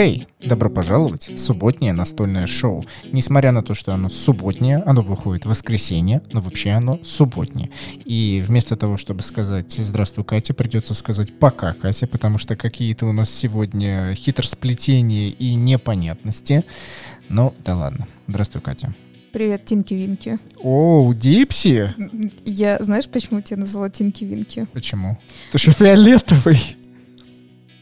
Хей, добро пожаловать субботнее настольное шоу. Несмотря на то, что оно субботнее, оно выходит в воскресенье, но вообще оно субботнее. И вместо того, чтобы сказать «Здравствуй, Катя», придется сказать «Пока, Катя», потому что какие-то у нас сегодня хитросплетения и непонятности. Ну, да ладно. Здравствуй, Катя. Привет, Тинки-Винки. Оу, Дипси! Я, знаешь, почему тебя назвала Тинки-Винки? Почему? Ты что, фиолетовый?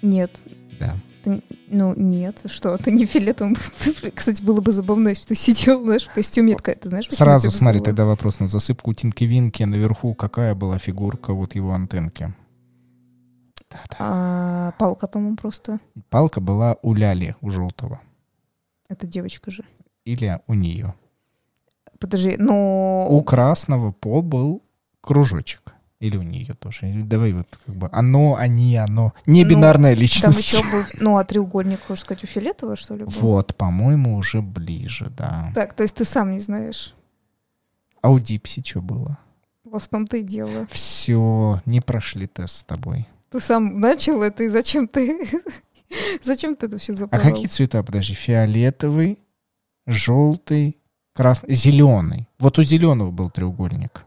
Нет. Да. Ты, ну, нет, что, ты не фиолетовым. Кстати, было бы забавно, если ты сидел, знаешь, в костюме. Такая, ты знаешь, Сразу смотри, тогда вопрос на засыпку Тинки-Винки. Наверху какая была фигурка вот его антенки? А, палка, по-моему, просто. Палка была у Ляли, у желтого. Это девочка же. Или у нее. Подожди, но... У красного по был кружочек. Или у нее тоже. Или Давай вот как бы оно, они, оно. Не Ну, бинарная Там личность. еще был, ну, а треугольник, хочешь сказать, у фиолетового, что ли? был? Вот, по-моему, уже ближе, да. Так, то есть ты сам не знаешь. А у Дипси что было? Вот в том-то и дело. Все, не прошли тест с тобой. Ты сам начал это, и зачем ты... Зачем ты это все А запорол? какие цвета, подожди? Фиолетовый, желтый, красный, зеленый. Вот у зеленого был треугольник.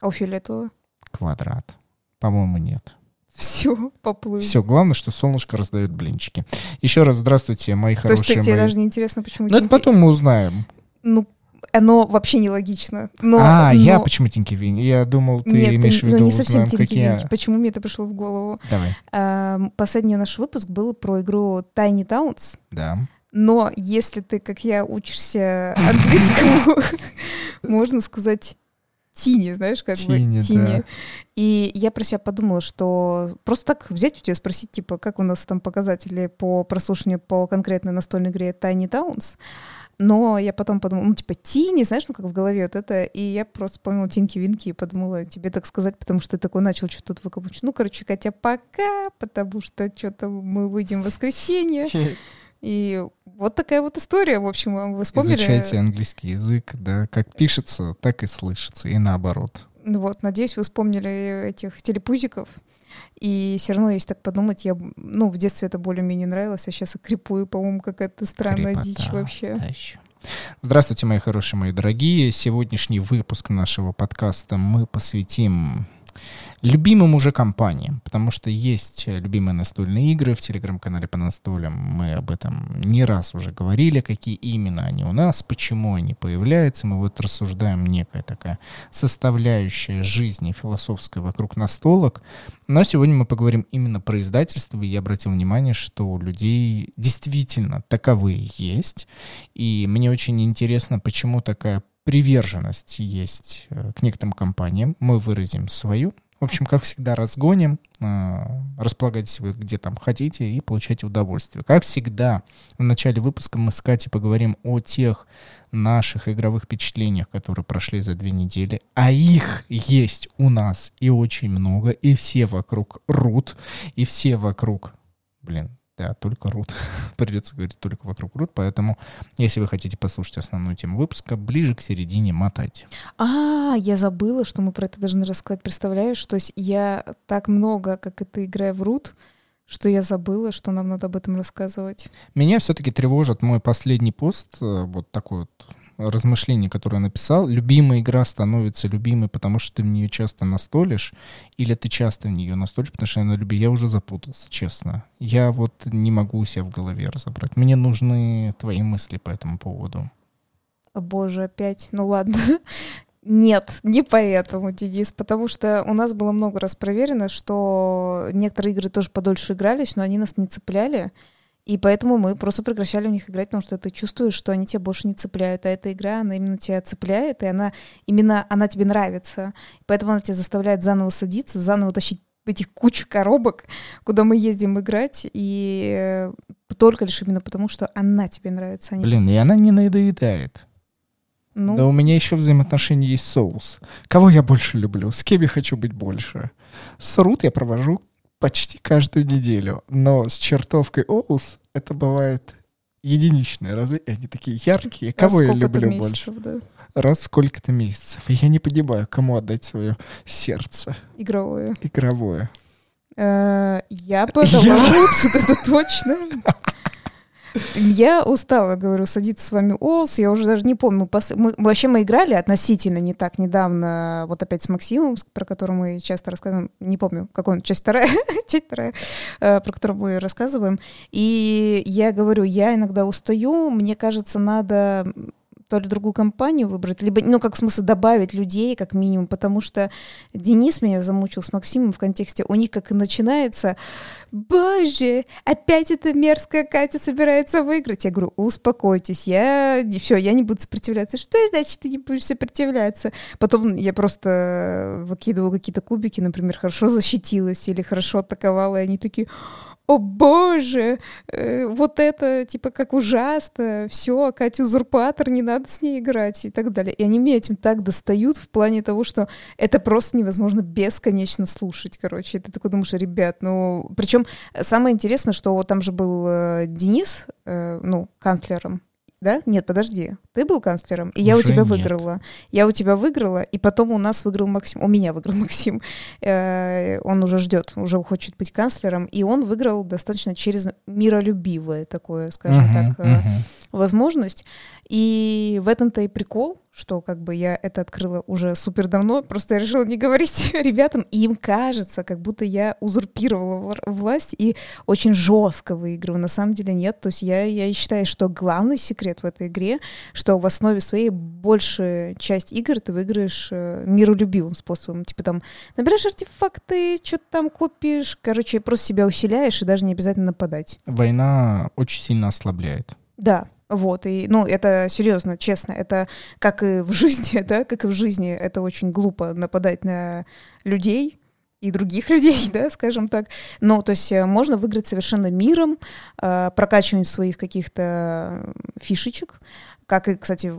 А у фиолетового? Квадрат. По-моему, нет. Все, поплыл. Все, главное, что солнышко раздает блинчики. Еще раз здравствуйте, мои То есть хорошие ты- тебе мои- даже не интересно, почему Ну, это Тинки- потом мы узнаем. Ну, оно вообще нелогично. Но, а, я но- почему Тинки Винь? Я думал, ты Нет, имеешь в ну, виду, не совсем узнаем, какие... тинки Почему мне это пришло в голову? Давай, А, Последний наш выпуск был про игру Tiny Towns. да. Но если ты, как я, учишься английскому, можно сказать тини, знаешь, как Тини, бы тини. да. И я про себя подумала, что просто так взять у тебя спросить, типа, как у нас там показатели по прослушиванию по конкретной настольной игре Tiny Towns. Но я потом подумала, ну, типа, тини, знаешь, ну, как в голове вот это. И я просто вспомнила Тинки-Винки и подумала тебе так сказать, потому что ты такой начал что-то тут выкопать. Ну, короче, Катя, пока, потому что что-то мы выйдем в воскресенье. И вот такая вот история, в общем, вы вспомнили? Изучайте английский язык, да, как пишется, так и слышится, и наоборот. Ну Вот, надеюсь, вы вспомнили этих телепузиков. И все равно, если так подумать, я, ну, в детстве это более-менее нравилось, а сейчас и крипую, по-моему, какая-то странная Крепота, дичь вообще. та ещё. Здравствуйте, мои хорошие, мои дорогие. Сегодняшний выпуск нашего подкаста мы посвятим любимым уже компаниям, потому что есть э, любимые настольные игры в телеграм-канале по настолям. Мы об этом не раз уже говорили, какие именно они у нас, почему они появляются. Мы вот рассуждаем некая такая составляющая жизни философская вокруг настолок. Но сегодня мы поговорим именно про издательство, и я обратил внимание, что у людей действительно таковые есть. И мне очень интересно, почему такая приверженность есть э, к некоторым компаниям. Мы выразим свою. В общем, как всегда, разгоним. э, Располагайтесь вы где там хотите и получайте удовольствие. Как всегда, в начале выпуска мы с Катей поговорим о тех наших игровых впечатлениях, которые прошли за две недели. А их есть у нас и очень много, и все вокруг рут, и все вокруг... Блин, да, только рут. Придется говорить только вокруг рут, поэтому, если вы хотите послушать основную тему выпуска, ближе к середине мотайте. А, я забыла, что мы про это должны рассказать. Представляешь, то есть я так много, как это играю в рут, что я забыла, что нам надо об этом рассказывать. Меня все-таки тревожит мой последний пост, э, вот такой вот размышление, которое я написал. Любимая игра становится любимой, потому что ты в нее часто настолишь, или ты часто в нее настолишь, потому что она люби. Я уже запутался, честно. Я вот не могу себя в голове разобрать. Мне нужны твои мысли по этому поводу. О, боже, опять. Ну ладно. Нет, не поэтому, Денис, потому что у нас было много раз проверено, что некоторые игры тоже подольше игрались, но они нас не цепляли, и поэтому мы просто прекращали в них играть, потому что ты чувствуешь, что они тебя больше не цепляют, а эта игра, она именно тебя цепляет, и она именно, она тебе нравится, поэтому она тебя заставляет заново садиться, заново тащить этих кучу коробок, куда мы ездим играть, и э, только лишь именно потому, что она тебе нравится. а не- Блин, и она не надоедает. ну, Да у меня еще взаимоотношения есть соус. Кого я больше люблю? С кем я хочу быть больше? С Рут я провожу почти каждую неделю. Но с чертовкой Оус это бывает единичные разы, и они такие яркие. Кого я люблю больше? Да. Раз сколько-то месяцев. Я не понимаю, кому отдать свое сердце. Игровое. Игровое. Э, я подала это точно. Я устала, говорю, садиться с вами Олс, я уже даже не помню. Мы, вообще мы играли относительно не так недавно, вот опять с Максимом, про который мы часто рассказываем, не помню, какой он, часть вторая, часть вторая, э, про которую мы рассказываем. И я говорю, я иногда устаю, мне кажется, надо то ли другую компанию выбрать, либо, ну, как в смысле, добавить людей, как минимум, потому что Денис меня замучил с Максимом в контексте, у них как и начинается, боже, опять эта мерзкая Катя собирается выиграть. Я говорю, успокойтесь, я, все, я не буду сопротивляться. Что значит, ты не будешь сопротивляться? Потом я просто выкидываю какие-то кубики, например, хорошо защитилась или хорошо атаковала, и они такие, о боже, э, вот это типа как ужасно, все, Катя узурпатор, не надо с ней играть и так далее. И они меня этим так достают в плане того, что это просто невозможно бесконечно слушать, короче. И ты такой думаешь, ребят, ну... Причем самое интересное, что вот там же был э, Денис, э, ну, канцлером да? Нет, подожди. Ты был канцлером, и Уже я у тебя нет. выиграла. Я у тебя выиграла, и потом у нас выиграл Максим. У меня выиграл Максим. Э, он уже ждет, уже хочет быть канцлером, и он выиграл достаточно через миролюбивое такое, скажем uh-huh, так, uh-huh. возможность. И в этом-то и прикол, что как бы я это открыла уже супер давно, просто я решила не говорить ребятам, и им кажется, как будто я узурпировала власть и очень жестко выигрываю. На самом деле нет. То есть я, я считаю, что главный секрет в этой игре, что в основе своей большая часть игр ты выиграешь э, миролюбивым способом. Типа там набираешь артефакты, что-то там купишь, короче, просто себя усиляешь и даже не обязательно нападать. Война очень сильно ослабляет. Да, вот, и, ну, это серьезно, честно, это как и в жизни, да, как и в жизни, это очень глупо нападать на людей, и других людей, да, скажем так. Ну, то есть э, можно выиграть совершенно миром, э, прокачиванием своих каких-то фишечек, как и, кстати,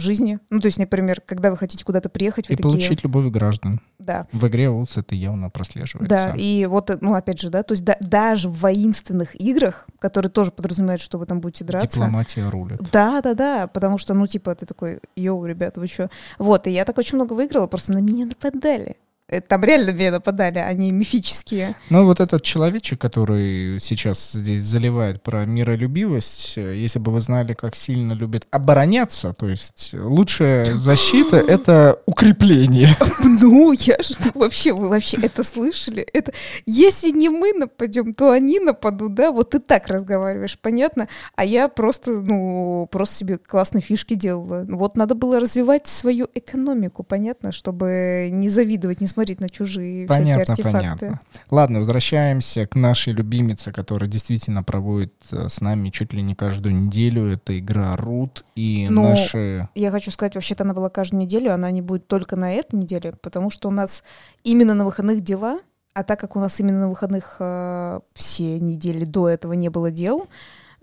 жизни. Ну, то есть, например, когда вы хотите куда-то приехать, вы И такие... получить любовь граждан. Да. В игре УЦ это явно прослеживается. Да, и вот, ну, опять же, да, то есть да, даже в воинственных играх, которые тоже подразумевают, что вы там будете драться. Дипломатия рулит. Да, да, да, потому что, ну, типа, ты такой, йоу, ребята, вы что? Вот, и я так очень много выиграла, просто на меня нападали. Э, там реально мне нападали, они мифические. Ну, вот этот человечек, который сейчас здесь заливает про миролюбивость, э, если бы вы знали, как сильно любит обороняться, то есть лучшая защита — это укрепление. Ну, я же вообще, вы вообще это слышали? Это если не мы нападем, то они нападут, да? Вот ты так разговариваешь, понятно? А я просто, ну, просто себе классные фишки делала. Вот надо было развивать свою экономику, понятно, чтобы не завидовать, не смотреть на чужие понятно, всякие артефакты. Понятно. Ладно, возвращаемся к нашей любимице, которая действительно проводит э, с нами чуть ли не каждую неделю. Это игра Рут и ну, наши... Я хочу сказать, вообще-то она была каждую неделю, она не будет только на этой неделе, потому что у нас именно на выходных дела, а так как у нас именно на выходных э, все недели до этого не было дел,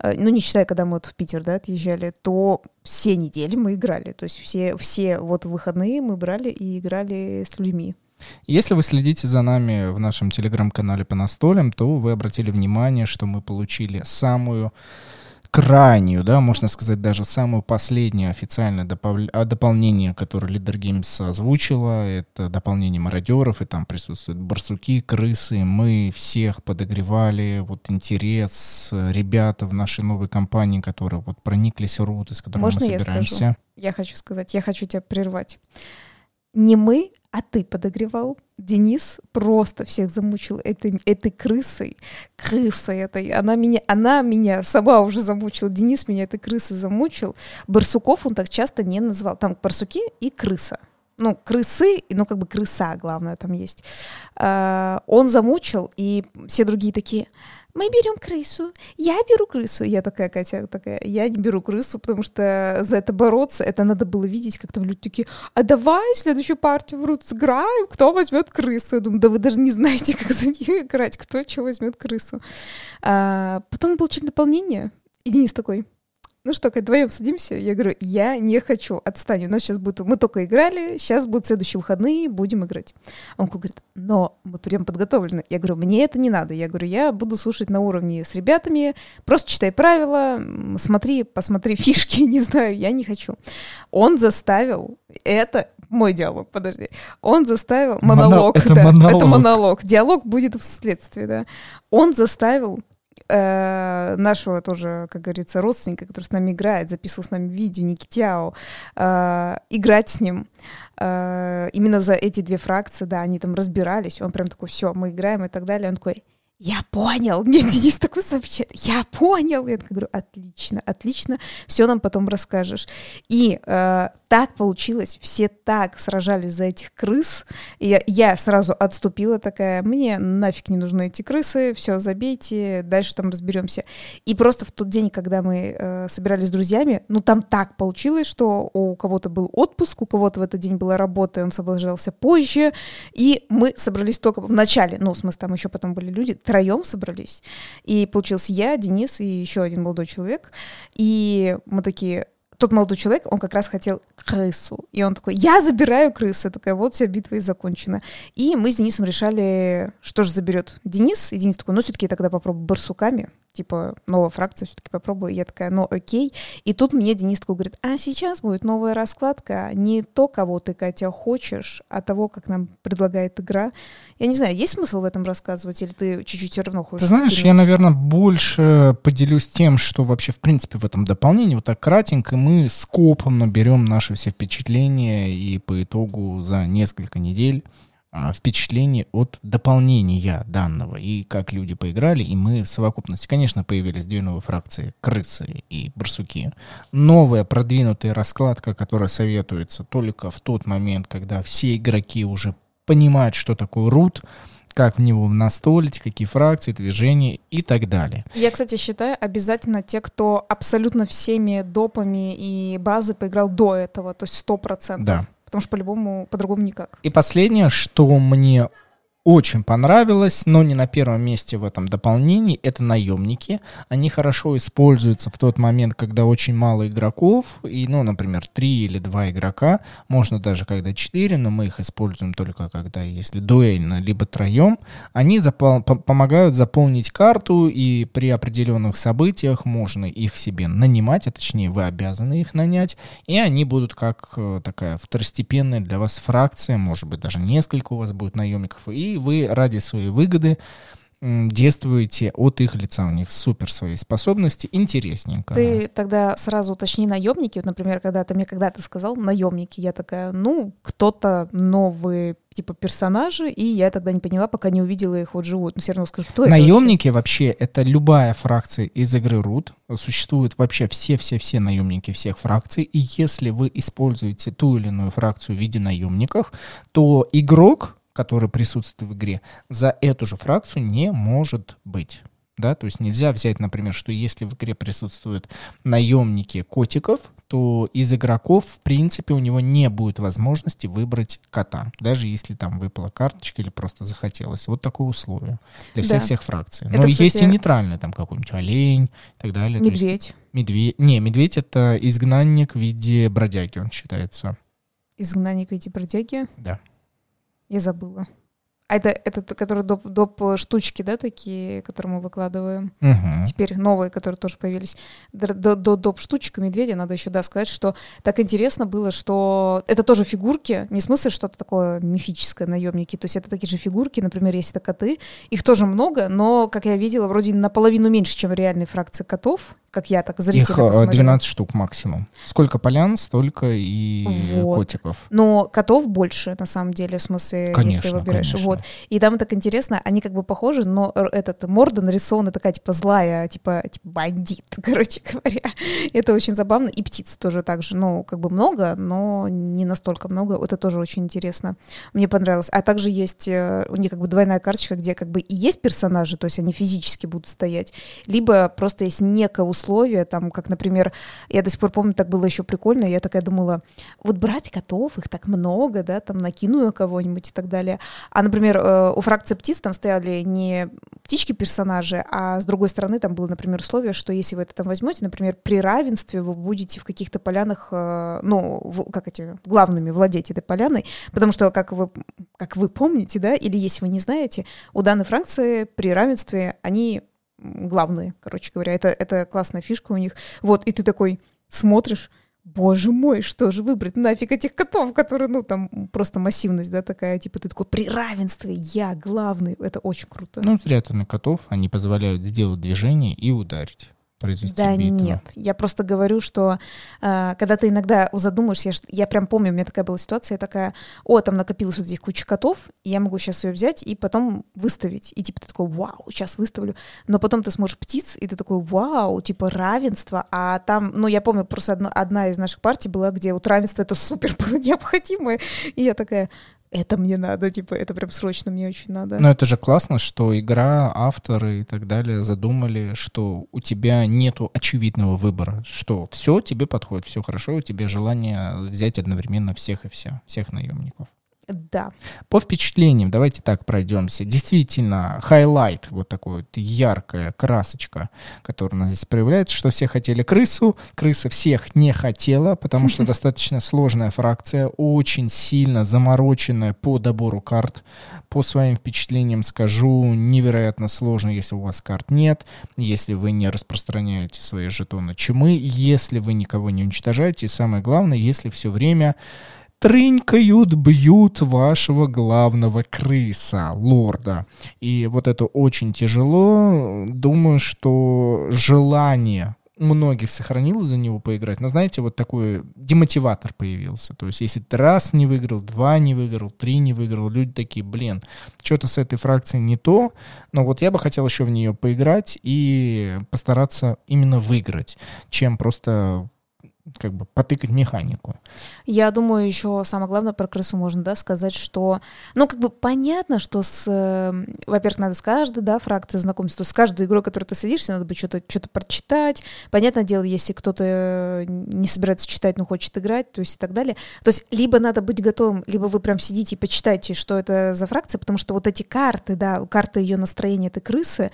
Э, ну, не считая, когда мы вот в Питер, да, отъезжали, то все недели мы играли. То есть все, все вот выходные мы брали и играли с людьми. Если вы следите за нами в нашем телеграм-канале по настолям, то вы обратили внимание, что мы получили самую крайнюю, да, можно сказать, даже самую последнюю официальное допол- а, дополнение, которое Leader Games озвучила, это дополнение мародеров, и там присутствуют барсуки, крысы. Мы всех подогревали, вот интерес, ребята в нашей новой компании, которые вот прониклись в рут, из которой Можно мы собираемся. Я, скажу? я хочу сказать, я хочу тебя прервать. Не мы, а ты подогревал. Денис просто всех замучил этой, этой крысой. Крысой этой. Она меня, она меня сама уже замучила. Денис меня этой крысой замучил. Барсуков он так часто не называл. Там барсуки и крыса ну, крысы, ну, как бы крыса, главное, там есть. Uh, он замучил, и все другие такие, мы берем крысу, я беру крысу. Я такая, Катя, такая, я не беру крысу, потому что за это бороться, это надо было видеть, как там люди такие, а давай следующую партию в рут сыграем, кто возьмет крысу. Я думаю, да вы даже не знаете, как за нее играть, кто что возьмет крысу. А, потом мы получили дополнение, и Денис такой, ну что, Кать, вдвоем садимся? Я говорю, я не хочу, отстань, у нас сейчас будет, мы только играли, сейчас будут следующие выходные, будем играть. Он говорит, но мы прям подготовлены. Я говорю, мне это не надо. Я говорю, я буду слушать на уровне с ребятами, просто читай правила, смотри, посмотри фишки, не знаю, я не хочу. Он заставил это мой диалог, подожди. Он заставил монолог, это да, монолог. это монолог. Диалог будет вследствие, да. Он заставил э, нашего тоже, как говорится, родственника, который с нами играет, записывал с нами видео, Никитяо, э, играть с ним. Э, именно за эти две фракции, да, они там разбирались. Он прям такой, все, мы играем и так далее. Он такой, я понял, мне Денис такой сообщает, я понял. Я говорю, отлично, отлично, все нам потом расскажешь. И э, так получилось, все так сражались за этих крыс, и я, сразу отступила такая, мне нафиг не нужны эти крысы, все, забейте, дальше там разберемся. И просто в тот день, когда мы э, собирались с друзьями, ну там так получилось, что у кого-то был отпуск, у кого-то в этот день была работа, и он соблажался позже, и мы собрались только в начале, ну, в смысле, там еще потом были люди, троем собрались. И получился я, Денис и еще один молодой человек. И мы такие, тот молодой человек, он как раз хотел крысу. И он такой, я забираю крысу. Я такая, вот вся битва и закончена. И мы с Денисом решали, что же заберет Денис. И Денис такой, ну все-таки тогда попробую барсуками типа, новая фракция все-таки попробую. Я такая, ну окей. И тут мне Денис такой говорит, а сейчас будет новая раскладка, не то, кого ты, Катя, хочешь, а того, как нам предлагает игра. Я не знаю, есть смысл в этом рассказывать, или ты чуть-чуть все равно хочешь? Ты знаешь, я, наверное, больше поделюсь тем, что вообще, в принципе, в этом дополнении, вот так кратенько, мы скопом наберем наши все впечатления и по итогу за несколько недель а, впечатление от дополнения данного и как люди поиграли, и мы в совокупности, конечно, появились две новые фракции, крысы и барсуки. Новая продвинутая раскладка, которая советуется только в тот момент, когда все игроки уже понимают, что такое рут, как в него настолить, какие фракции, движения и так далее. Я, кстати, считаю, обязательно те, кто абсолютно всеми допами и базы поиграл до этого, то есть сто процентов. Да. Потому что по-любому, по-другому никак. И последнее, что мне очень понравилось, но не на первом месте в этом дополнении, это наемники. Они хорошо используются в тот момент, когда очень мало игроков, и, ну, например, три или два игрока, можно даже когда четыре, но мы их используем только когда, если дуэльно, либо троем. Они запол- по- помогают заполнить карту, и при определенных событиях можно их себе нанимать, а точнее вы обязаны их нанять, и они будут как э, такая второстепенная для вас фракция, может быть, даже несколько у вас будет наемников, и вы ради своей выгоды действуете от их лица. У них супер свои способности, интересненько. Ты тогда сразу уточни наемники. Вот, например, когда ты мне когда-то сказал наемники, я такая, ну, кто-то новые типа персонажи, и я тогда не поняла, пока не увидела их вот живут. Но все равно скажу, кто это вообще? Наемники вообще это любая фракция из игры Root. Существуют вообще все-все-все наемники всех фракций. И если вы используете ту или иную фракцию в виде наемников, то игрок, который присутствует в игре, за эту же фракцию не может быть. Да, то есть нельзя взять, например, что если в игре присутствуют наемники котиков, то из игроков, в принципе, у него не будет возможности выбрать кота, даже если там выпала карточка или просто захотелось. Вот такое условие для Да. всех-всех фракций. Это, Но есть и кстати, нейтральные, там какой-нибудь олень и так далее. То есть Медведь. Медведь. Не, медведь это изгнанник в виде бродяги, он считается. Изгнанник в виде бродяги. Да. Я забыла. А это, это которые доп, доп штучки, да, такие, которые мы выкладываем? Мгм. Теперь новые, которые тоже появились. Др- До, до доп штучка медведя надо еще да, сказать, что так интересно было, что это тоже фигурки, не в смысле что-то такое мифическое, наемники, то есть это такие же фигурки, например, есть это коты, их тоже много, но, как я видела, вроде наполовину меньше, чем реальные фракции котов, как я так зрителя Их э, посмотрела. 12 штук максимум. Сколько полян, столько и Вот. котиков. Но котов больше, на самом деле, в смысле, если ты Конечно, выбираешь. конечно. Вот. И там так интересно, они как бы похожи, но этот морда нарисована такая, типа, злая, типа, типа бандит, короче говоря. Это очень забавно. И птиц тоже так же, ну, как бы много, но не настолько много. Вот это тоже очень интересно. Мне понравилось. А также есть э, у них как бы двойная карточка, где как бы и есть персонажи, то есть они физически будут стоять, либо просто есть некая условия, там, как, например, я до сих пор помню, так было еще прикольно, я такая думала, вот брать котов, их так много, да, там, накину на кого-нибудь и так далее. А, например, э, у фракции птиц там стояли не птички-персонажи, а с другой стороны там было, например, условие, что если вы это там возьмете, например, при равенстве вы будете в каких-то полянах, э, ну, как эти, главными владеть этой поляной, потому что, как вы, как вы помните, да, или если вы не знаете, у данной фракции при равенстве они главные, короче говоря. Это, это классная фишка у них. Вот, и ты такой смотришь, боже мой, что же выбрать? Нафиг этих котов, которые, ну, там просто массивность, да, такая, типа, ты такой, при равенстве я главный. Это очень круто. Ну, зря ты на котов, они позволяют сделать движение и ударить произвести Да битву. нет, я просто говорю, что э, когда ты иногда задумаешься, я, я прям помню, у меня такая была ситуация, я такая, о, там накопилось вот этих куча котов, и я могу сейчас ее взять и потом выставить. И типа ты такой, вау, сейчас выставлю. Но потом ты смотришь птиц, и ты такой, вау, типа равенство. А там, ну я помню, просто одна, одна из наших партий была, где вот равенство это супер было необходимое. И я такая, это мне надо, типа, это прям срочно мне очень надо. Но это же классно, что игра, авторы и так далее задумали, что у тебя нету очевидного выбора, что все тебе подходит, все хорошо, у тебя желание взять одновременно всех и вся, всех наемников. Да. По впечатлениям, давайте так пройдемся. Действительно, highlight, вот такой вот яркая красочка, которая у нас здесь проявляется, что все хотели крысу, крыса всех не хотела, потому что достаточно сложная фракция, очень сильно замороченная по добору карт. По своим впечатлениям скажу, невероятно сложно, если у вас карт нет, если вы не распространяете свои жетоны чумы, если вы никого не уничтожаете, и самое главное, если все время трынькают, бьют вашего главного крыса, лорда. И вот это очень тяжело. Думаю, что желание многих сохранилось за него поиграть, но знаете, вот такой демотиватор появился. То есть, если ты раз не выиграл, два не выиграл, три не выиграл, люди такие, блин, что-то с этой фракцией не то, но вот я бы хотел еще в нее поиграть и постараться именно выиграть, чем просто как бы потыкать механику. Я думаю, еще самое главное про крысу можно, да, сказать, что, ну, как бы понятно, что с, э, во-первых, надо с каждой, да, фракцией знакомиться, с каждой игрой, которой ты садишься, надо бы что-то что прочитать. Понятное дело, если кто-то э, не собирается читать, но хочет играть, то есть и так далее. То есть либо надо быть готовым, либо вы прям сидите и почитайте, что это за фракция, потому что вот эти карты, да, карты ее настроения этой крысы,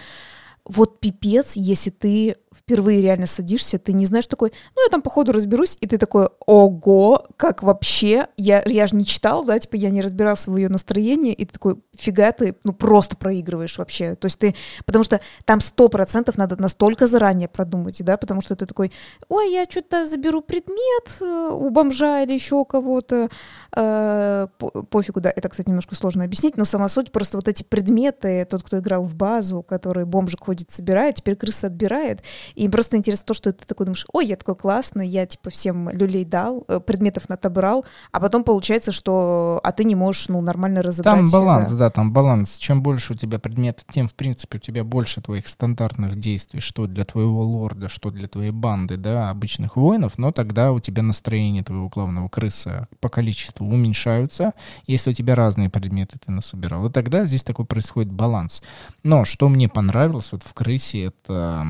вот пипец, если ты впервые реально садишься, ты не знаешь такой, ну, я там по ходу разберусь, и ты такой, ого, как вообще, я, я же не читал, да, типа я не разбирался в ее настроении, и ты такой, фига ты, ну, просто проигрываешь вообще, то есть ты, потому что там сто процентов надо настолько заранее продумать, да, потому что ты такой, ой, я что-то заберу предмет э, у бомжа или еще у кого-то, э, пофигу, да, это, кстати, немножко сложно объяснить, но сама суть, просто вот эти предметы, тот, кто играл в базу, который бомжик ходит, собирает, теперь крыса отбирает, и просто интересно то, что ты такой думаешь, ой, я такой классный, я типа всем люлей дал, э, предметов натобрал, а потом получается, что а ты не можешь, ну, нормально разыграть. Там баланс, да. да, там баланс. Чем больше у тебя предметов, тем, в принципе, у тебя больше твоих стандартных действий, что для твоего лорда, что для твоей банды, да, обычных воинов, но тогда у тебя настроение твоего главного крыса по количеству уменьшаются, если у тебя разные предметы ты насобирал. И тогда здесь такой происходит баланс. Но что мне понравилось вот в крысе, это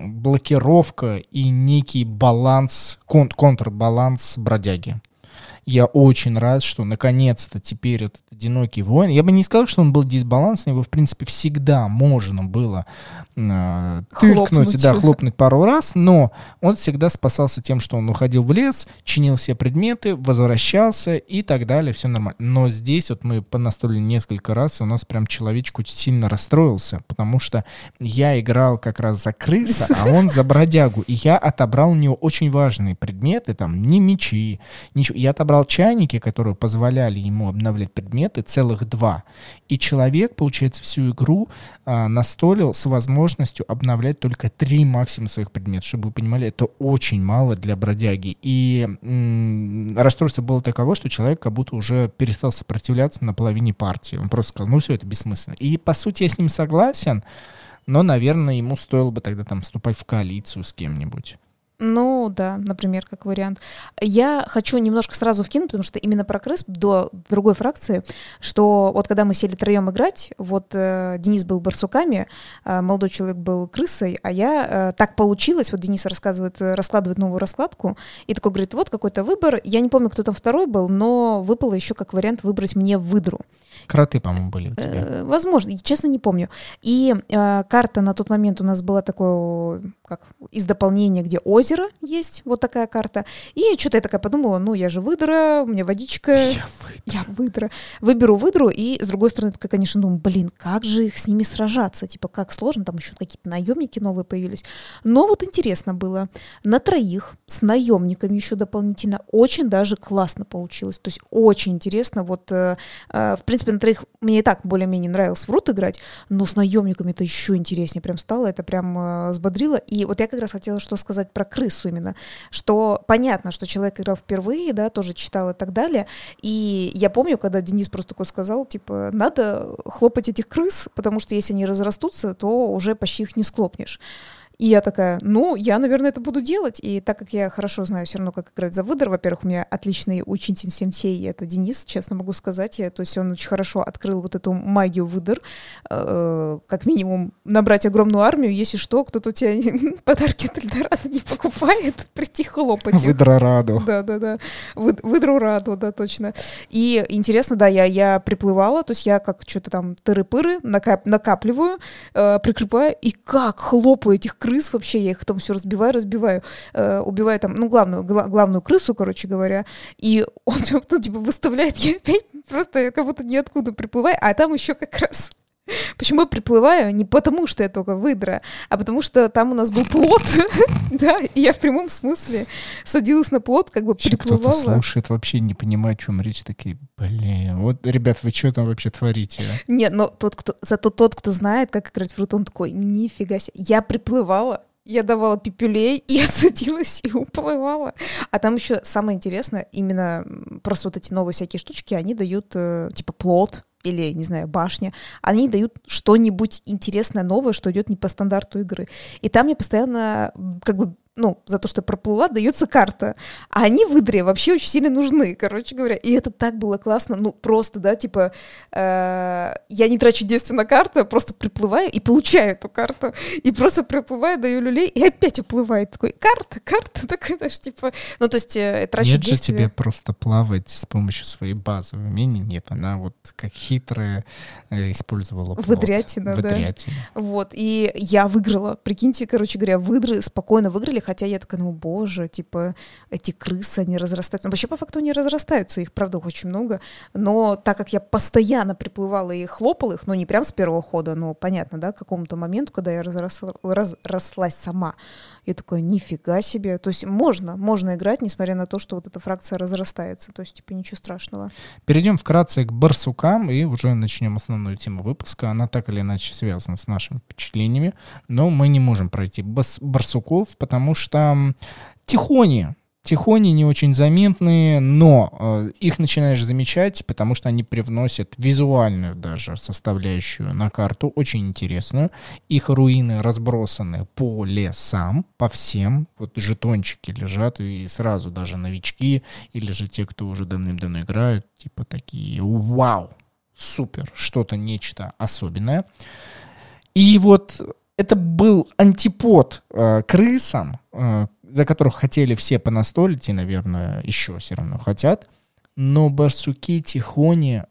блокировка и некий баланс, кон контрбаланс бродяги. Я очень рад, что наконец-то теперь этот одинокий воин. Я бы не сказал, что он был дисбалансный, его, в принципе, всегда можно было э, тыркнуть, да, хлопнуть пару раз, но он всегда спасался тем, что он уходил в лес, чинил все предметы, возвращался и так далее, все нормально. Но здесь вот мы понастолили несколько раз, и у нас прям человечек очень сильно расстроился, потому что я играл как раз за крыса, а он за бродягу, и я отобрал у него очень важные предметы, там, не мечи, ничего. Я отобрал собрал чайники, которые позволяли ему обновлять предметы, целых два. И человек, получается, всю игру а, настолил с возможностью обновлять только три максимум своих предметов. Чтобы вы понимали, это очень мало для бродяги. И м- расстройство было таково, что человек как будто уже перестал сопротивляться на половине партии. Он просто сказал, ну все, это бессмысленно. И по сути я с ним согласен, но, наверное, ему стоило бы тогда там вступать в коалицию с кем-нибудь. Ну да, например, как вариант. Я хочу немножко сразу вкинуть, потому что именно про крыс до другой фракции, что вот когда мы сели троем играть, вот э, Денис был барсуками, э, молодой человек был крысой, а я э, так получилось, вот Денис рассказывает, э, раскладывает новую раскладку, и такой говорит, вот какой-то выбор, я не помню, кто там второй был, но выпало еще как вариант выбрать мне выдру. Кроты, по-моему, были у тебя. Э, возможно, честно не помню. И э, карта на тот момент у нас была такое, как из дополнения, где озеро есть, вот такая карта. И что-то я такая подумала, ну я же выдра, у меня водичка. Я выдра. Я выдра. Выберу выдру, и с другой стороны, такая, конечно, думаю, блин, как же их с ними сражаться? Типа, как сложно, там еще какие-то наемники новые появились. Но вот интересно было. На троих с наемниками еще дополнительно очень даже классно получилось. То есть очень интересно. Вот, э, э, в принципе, на троих мне и так более-менее нравилось в рут играть, но с наемниками это еще интереснее прям стало, это прям э, взбодрило. И вот я как раз хотела что сказать про крысу именно, что понятно, что человек играл впервые, да, тоже читал и так далее. И я помню, когда Денис просто такой сказал, типа, надо хлопать этих крыс, потому что если они разрастутся, то уже почти их не склопнешь. И я такая, ну, я, наверное, это буду делать. И так как я хорошо знаю все равно, как играть за выдор, во-первых, у меня отличный учитель сенсей, это Денис, честно могу сказать. Я, то есть он очень хорошо открыл вот эту магию выдор. Э, как минимум, набрать огромную армию, если что, кто-то у тебя подарки от Эльдорадо не покупает, прийти хлопать. Выдра раду. Да, да, да. Вы, выдру раду, да, точно. И интересно, да, я, я приплывала, то есть я как что-то там тыры-пыры накап, накапливаю, э, прикрепляю, и как хлопаю этих крыс вообще, я их там все разбиваю, разбиваю, э, убиваю там, ну, главную, гла- главную крысу, короче говоря, и он, ну, типа, выставляет, я опять просто как будто ниоткуда приплываю, а там еще как раз Почему я приплываю? Не потому, что я только выдра, а потому что там у нас был плод, да, и я в прямом смысле садилась на плод, как бы приплывала. Кто-то слушает, вообще не понимает, о чем речь, такие, блин, вот, ребят, вы что там вообще творите? а?» Нет, но тот, кто, зато тот, кто знает, как играть в рут, он такой, нифига себе. Я приплывала, я давала пипюлей, и я садилась и уплывала. А там еще самое интересное, именно просто вот эти новые всякие штучки, они дают, э, типа, плод, или, не знаю, башня, они дают что-нибудь интересное, новое, что идет не по стандарту игры. И там мне постоянно, как бы, ну, за то, что проплыла, дается карта. А они в игре вообще очень сильно нужны, короче говоря. И это так было классно, ну, просто, да, типа, э, я не трачу действия на карту, я просто приплываю и получаю эту карту. И просто приплываю, даю люлей, и опять уплывает. Такой, карта, карта, такой, знаешь, типа, ну, то есть э, трачу Нет же действия. тебе просто плавать с помощью своей базовой умения. Нет, она вот как хитрая э, использовала плот. Выдрятина, да. Выдрятина. Вот, и я выиграла. Прикиньте, короче говоря, выдры спокойно выиграли, хотя я такая, ну, боже, типа, эти крысы, они разрастаются. Ну, вообще, по факту, они разрастаются, их, правда, очень много. Но так как я постоянно приплывала и хлопала их, ну, не прям с первого хода, но понятно, да, к какому-то моменту, когда я разросла, разрослась сама, я такая, нифига себе. То есть можно, можно играть, несмотря на то, что вот эта фракция разрастается. То есть, типа, ничего страшного. Перейдем вкратце к барсукам и уже начнем основную тему выпуска. Она так или иначе связана с нашими впечатлениями, но мы не можем пройти барсуков, потому что м, тихони, тихони не очень заметные, но э, их начинаешь замечать, потому что они привносят визуальную даже составляющую на карту, очень интересную. Их руины разбросаны по лесам, по всем. Вот жетончики лежат, и сразу даже новички, или же те, кто уже давным-давно играют, типа такие, вау, супер, что-то, нечто особенное. И вот это был антипод э, крысам, э, за которых хотели все понастолить, и, наверное, еще все равно хотят. Но барсуки, тихони,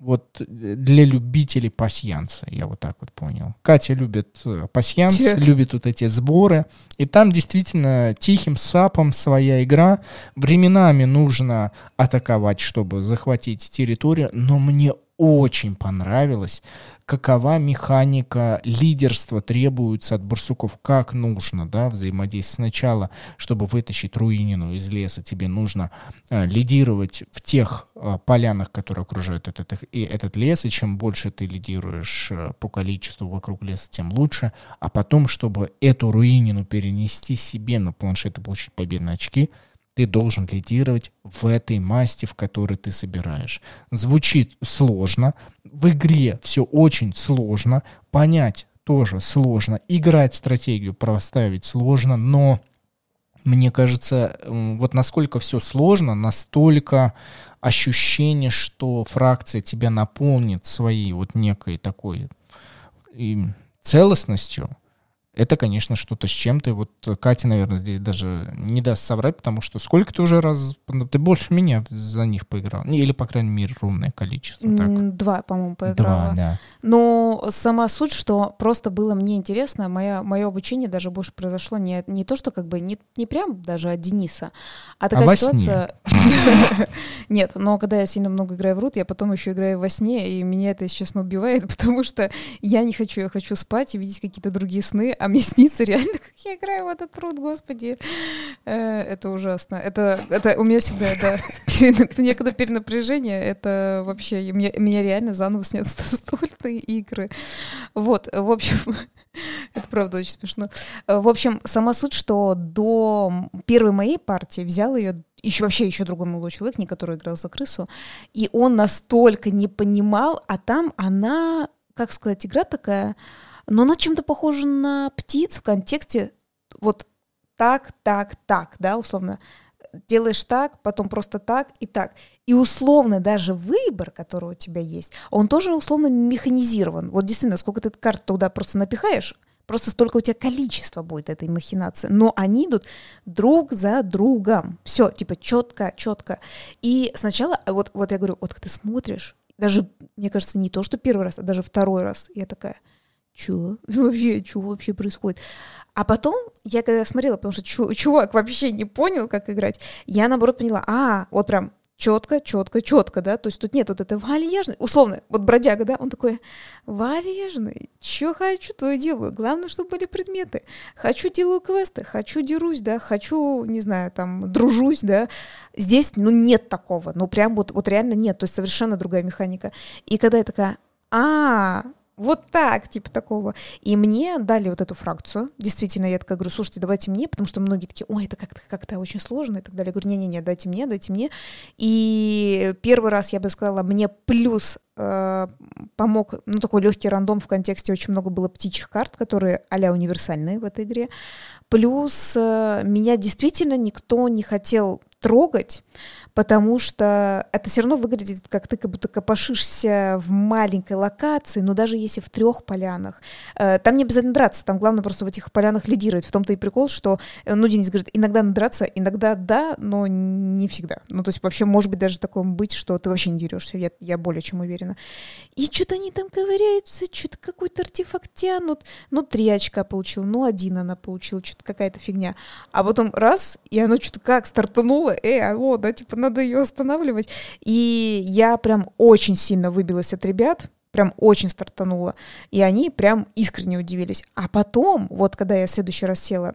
вот э, для любителей пасьянса, я вот так вот понял. Катя любит э, пасьянс, Че? любит вот эти сборы. И там действительно тихим сапом своя игра. Временами нужно атаковать, чтобы захватить территорию, но мне очень понравилось, какова механика лидерства требуется от барсуков, как нужно, да, взаимодействовать. Сначала, чтобы вытащить руинину из леса, тебе нужно э, лидировать в тех э, полянах, которые окружают этот, и этот лес, и чем больше ты лидируешь э, по количеству вокруг леса, тем лучше. А потом, чтобы эту руинину перенести себе на планшет и получить победные очки, ты должен лидировать в этой масти, в которой ты собираешь. Звучит сложно, в игре все очень сложно, понять тоже сложно, играть стратегию проставить сложно, но мне кажется, вот насколько все сложно, настолько ощущение, что фракция тебя наполнит своей вот некой такой целостностью, это, конечно, что-то с чем-то. Вот Катя, наверное, здесь даже не даст соврать, потому что сколько ты уже раз... Ну, ты больше меня за них поиграл. Или, по крайней мере, ровное количество. Так. Два, по-моему, поиграла. Два, да. Но сама суть, что просто было мне интересно, моя, мое обучение даже больше произошло не, не то, что как бы не, не прям даже от Дениса, а такая а ситуация... Нет, но когда я сильно много играю в рут, я потом еще играю во сне, и меня это, если честно, убивает, потому что я не хочу, я хочу спать и видеть какие-то другие сны, а мне снится реально, как я играю в этот труд, господи. Э, это ужасно. Это, это у меня всегда, да, некогда перенапряжение, это вообще, меня, меня реально заново снятся настольные игры. Вот, в общем, это правда очень смешно. В общем, сама суть, что до первой моей партии взял ее еще вообще еще другой молодой человек, не который играл за крысу, и он настолько не понимал, а там она, как сказать, игра такая, но она чем-то похожа на птиц в контексте вот так, так, так, да, условно. Делаешь так, потом просто так и так. И условно даже выбор, который у тебя есть, он тоже условно механизирован. Вот действительно, сколько ты карт туда просто напихаешь, просто столько у тебя количества будет этой махинации. Но они идут друг за другом. Все, типа четко, четко. И сначала, вот, вот я говорю, вот когда ты смотришь, даже, мне кажется, не то, что первый раз, а даже второй раз, я такая, что вообще, что вообще происходит? А потом, я когда смотрела, потому что чувак вообще не понял, как играть, я наоборот поняла, а, вот прям четко, четко, четко, да, то есть тут нет вот этой вальяжной, условно, вот бродяга, да, он такой, вальяжный, что хочу, то и делаю, главное, чтобы были предметы, хочу, делаю квесты, хочу, дерусь, да, хочу, не знаю, там, дружусь, да, здесь, ну, нет такого, ну, прям вот, вот реально нет, то есть совершенно другая механика, и когда я такая, а, вот так, типа такого. И мне дали вот эту фракцию. Действительно, я такая говорю, слушайте, давайте мне, потому что многие такие, ой, это как-то как очень сложно и так далее. Я говорю, не-не-не, дайте мне, дайте мне. И первый раз, я бы сказала, мне плюс э, помог, ну, такой легкий рандом в контексте, очень много было птичьих карт, которые а универсальные в этой игре. Плюс э, меня действительно никто не хотел трогать, потому что это все равно выглядит, как ты как будто копошишься в маленькой локации, но даже если в трех полянах, э, там не обязательно драться, там главное просто в этих полянах лидировать. В том-то и прикол, что, э, ну, Денис говорит, иногда надо драться, иногда да, но не всегда. Ну, то есть вообще может быть даже такое быть, что ты вообще не дерешься, я, я более чем уверена. И что-то они там ковыряются, что-то какой-то артефакт тянут. Ну, три очка получил, ну, один она получила, что-то какая-то фигня. А потом раз, и оно что-то как стартануло, э, алло, да, типа, надо ее останавливать. И я прям очень сильно выбилась от ребят, прям очень стартанула. И они прям искренне удивились. А потом, вот когда я в следующий раз села,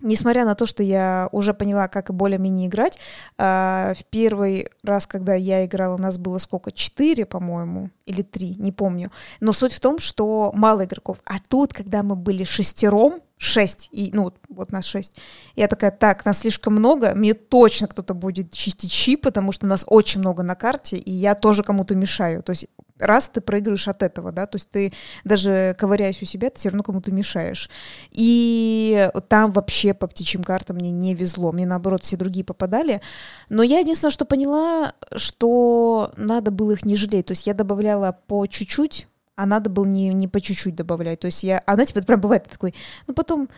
несмотря на то, что я уже поняла, как более-менее играть, э, в первый раз, когда я играла, у нас было сколько? Четыре, по-моему, или три, не помню. Но суть в том, что мало игроков. А тут, когда мы были шестером, шесть, и, ну, вот, нас шесть. Я такая, так, нас слишком много, мне точно кто-то будет чистить щи, потому что нас очень много на карте, и я тоже кому-то мешаю. То есть раз ты проигрываешь от этого, да, то есть ты даже ковыряясь у себя, ты все равно кому-то мешаешь. И там вообще по птичьим картам мне не везло, мне наоборот все другие попадали. Но я единственное, что поняла, что надо было их не жалеть, то есть я добавляла по чуть-чуть, а надо было не, не по чуть-чуть добавлять. То есть я, а знаете, это прям бывает такой, ну потом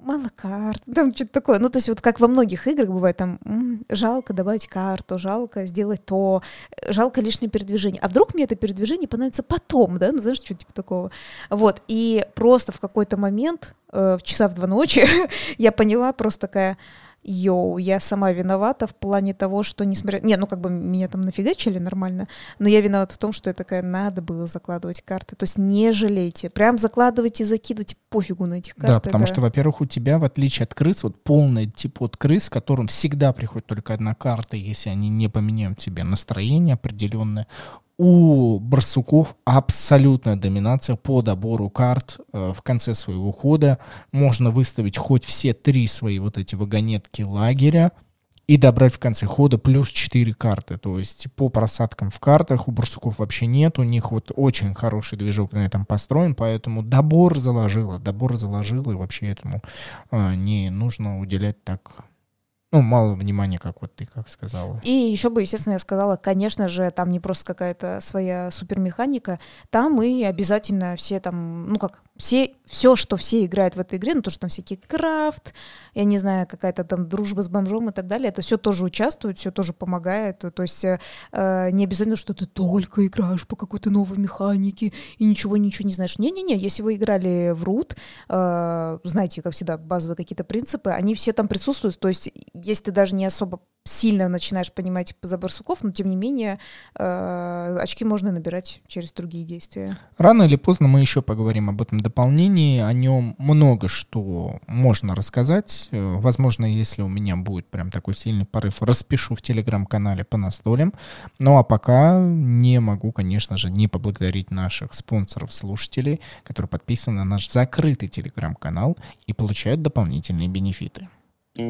мало карт, там что-то такое. Ну, то есть вот как во многих играх бывает, там, м-м, жалко добавить карту, жалко сделать то, жалко лишнее передвижение. А вдруг мне это передвижение понадобится потом, да, ну, знаешь, что типа такого. Вот, и просто в какой-то момент, э, в часа в два ночи, я поняла просто такая, йоу, я сама виновата в плане того, что несмотря... Не, ну как бы меня там нафигачили нормально, но я виновата в том, что я такая, надо было закладывать карты. То есть не жалейте. Прям закладывайте, закидывайте, пофигу на этих картах. Да, потому да. что, во-первых, у тебя, в отличие от крыс, вот полный тип от крыс, которым всегда приходит только одна карта, если они не поменяют тебе настроение определенное, у барсуков абсолютная доминация по добору карт э, в конце своего хода. Можно выставить хоть все три свои вот эти вагонетки лагеря, и добрать в конце хода плюс 4 карты. То есть по просадкам в картах у барсуков вообще нет, у них вот очень хороший движок на этом построен, поэтому добор заложила, добор заложила, и вообще этому э, не нужно уделять так ну, мало внимания, как вот ты как сказала. И еще бы, естественно, я сказала, конечно же, там не просто какая-то своя супермеханика, там и обязательно все там, ну как, все, все, что все играют в этой игре, ну то, что там всякие крафт, я не знаю, какая-то там дружба с бомжом и так далее, это все тоже участвует, все тоже помогает. То есть э, не обязательно, что ты только играешь по какой-то новой механике и ничего-ничего не знаешь. Не-не-не, если вы играли в Root, э, знаете, как всегда, базовые какие-то принципы, они все там присутствуют. То есть если ты даже не особо сильно начинаешь понимать за барсуков, но тем не менее э, очки можно набирать через другие действия. Рано или поздно мы еще поговорим об этом дополнении, о нем много что можно рассказать. Э, возможно, если у меня будет прям такой сильный порыв, распишу в телеграм-канале по настолям. Ну а пока не могу, конечно же, не поблагодарить наших спонсоров, слушателей, которые подписаны на наш закрытый телеграм-канал и получают дополнительные бенефиты. Как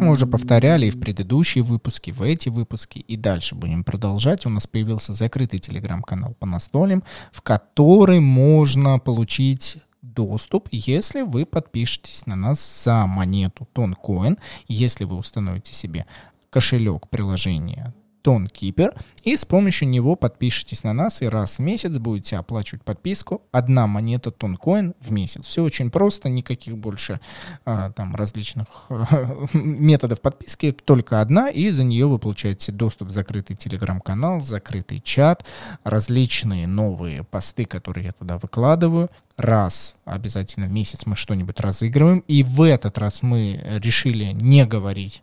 мы уже повторяли и в предыдущие выпуски, в эти выпуски и дальше будем продолжать, у нас появился закрытый телеграм-канал по настолям, в который можно получить доступ, если вы подпишетесь на нас за монету Тонкоин, если вы установите себе кошелек приложения ToneKeeper, и с помощью него подпишитесь на нас и раз в месяц будете оплачивать подписку. Одна монета Тонкоин в месяц. Все очень просто, никаких больше а, там различных методов подписки, только одна, и за нее вы получаете доступ в закрытый телеграм-канал, закрытый чат, различные новые посты, которые я туда выкладываю, раз обязательно в месяц мы что-нибудь разыгрываем. И в этот раз мы решили не говорить,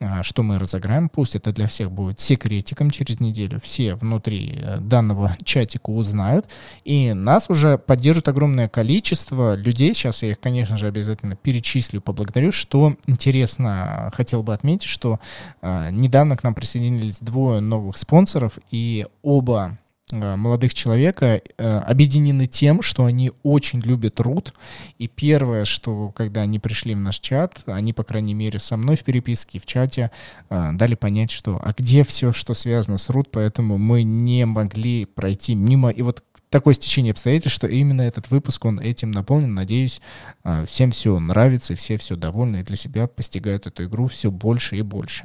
а, что мы разыграем. Пусть это для всех будет секретиком через неделю. Все внутри э, данного чатика узнают. И нас уже поддержит огромное количество людей. Сейчас я их, конечно же, обязательно перечислю, поблагодарю. Что интересно, хотел бы отметить, что э, недавно к нам присоединились двое новых спонсоров, и оба молодых человека э, объединены тем, что они очень любят Рут. И первое, что когда они пришли в наш чат, они, по крайней мере, со мной в переписке, в чате э, дали понять, что а где все, что связано с Рут, поэтому мы не могли пройти мимо. И вот такое стечение обстоятельств, что именно этот выпуск, он этим наполнен. Надеюсь, всем все нравится, все все довольны и для себя постигают эту игру все больше и больше.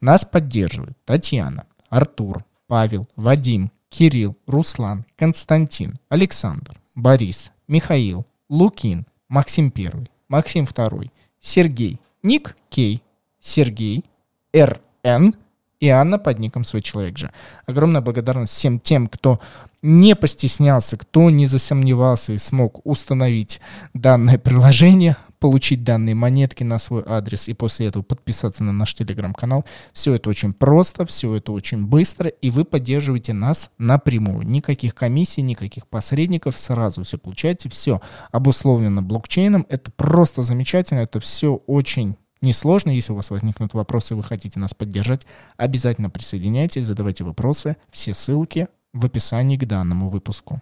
Нас поддерживают Татьяна, Артур, Павел, Вадим, Кирилл, Руслан, Константин, Александр, Борис, Михаил, Лукин, Максим I, Максим II, Сергей, Ник Кей, Сергей, РН и Анна под ником «Свой человек же». Огромная благодарность всем тем, кто не постеснялся, кто не засомневался и смог установить данное приложение, получить данные монетки на свой адрес и после этого подписаться на наш телеграм-канал. Все это очень просто, все это очень быстро, и вы поддерживаете нас напрямую. Никаких комиссий, никаких посредников, сразу все получаете, все обусловлено блокчейном. Это просто замечательно, это все очень несложно. Если у вас возникнут вопросы, вы хотите нас поддержать, обязательно присоединяйтесь, задавайте вопросы. Все ссылки в описании к данному выпуску.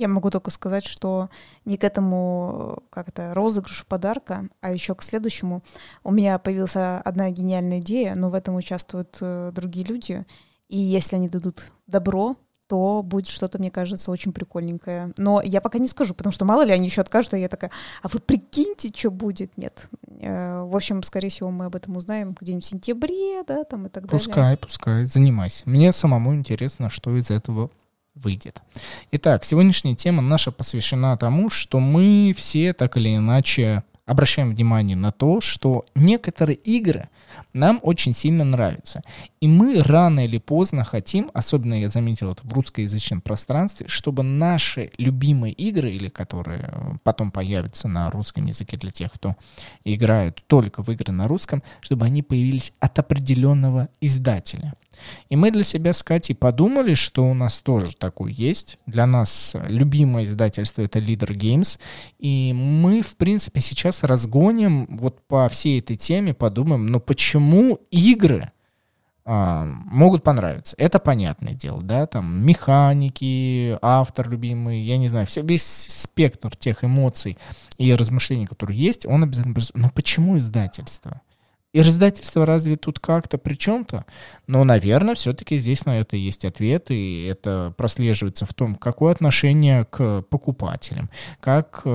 Я могу только сказать, что не к этому как то розыгрышу подарка, а еще к следующему. У меня появилась одна гениальная идея, но в этом участвуют э, другие люди. И если они дадут добро, то будет что-то, мне кажется, очень прикольненькое. Но я пока не скажу, потому что мало ли они еще откажут, а я такая, а вы прикиньте, что будет? Нет. Э, в общем, скорее всего, мы об этом узнаем где-нибудь в сентябре, да, там и так далее. Пускай, пускай, занимайся. Мне самому интересно, что из этого выйдет. Итак, сегодняшняя тема наша посвящена тому, что мы все так или иначе обращаем внимание на то, что некоторые игры нам очень сильно нравятся. И мы рано или поздно хотим, особенно я заметил это в русскоязычном пространстве, чтобы наши любимые игры, или которые потом появятся на русском языке для тех, кто играет только в игры на русском, чтобы они появились от определенного издателя. И мы для себя с Катей подумали, что у нас тоже такой есть. Для нас любимое издательство — это Leader Games. И мы, в принципе, сейчас разгоним вот по всей этой теме, подумаем, но почему игры а, могут понравиться. Это понятное дело, да, там механики, автор любимый, я не знаю, все, весь спектр тех эмоций и размышлений, которые есть, он обязательно... Но почему издательство? И издательство разве тут как-то при чем-то? Но, наверное, все-таки здесь на это есть ответ, и это прослеживается в том, какое отношение к покупателям, как э,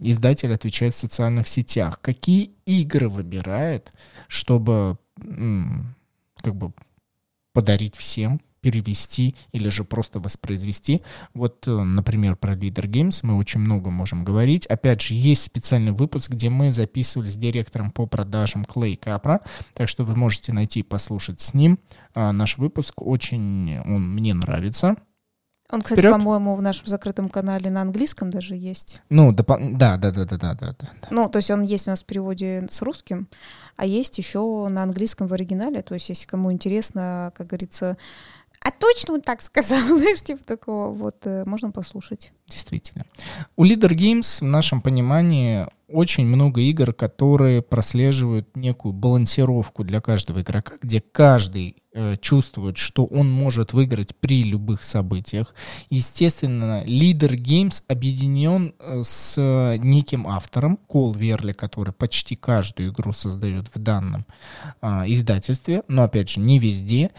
издатель отвечает в социальных сетях, какие игры выбирает, чтобы как бы подарить всем, перевести или же просто воспроизвести. Вот, э, например, про Leader Games мы очень много можем говорить. Опять же, есть специальный выпуск, где мы записывали с директором по продажам Клей Капра, так что вы можете найти и послушать с ним. А, наш выпуск очень, он мне нравится. Он, кстати, Вперед. по-моему, в нашем закрытом канале на английском даже есть. Ну, да, да, да, да, да, да, да. Ну, то есть он есть у нас в переводе с русским, а есть еще на английском в оригинале. То есть, если кому интересно, как говорится, а точно он так сказал, знаешь, типа такого, вот, э, можно послушать. Действительно. У Leader Games в нашем понимании очень много игр, которые прослеживают некую балансировку для каждого игрока, где каждый э, чувствует, что он может выиграть при любых событиях. Естественно, Leader Games объединен э, с неким автором, Кол Верли, который почти каждую игру создает в данном э, издательстве, но опять же не везде.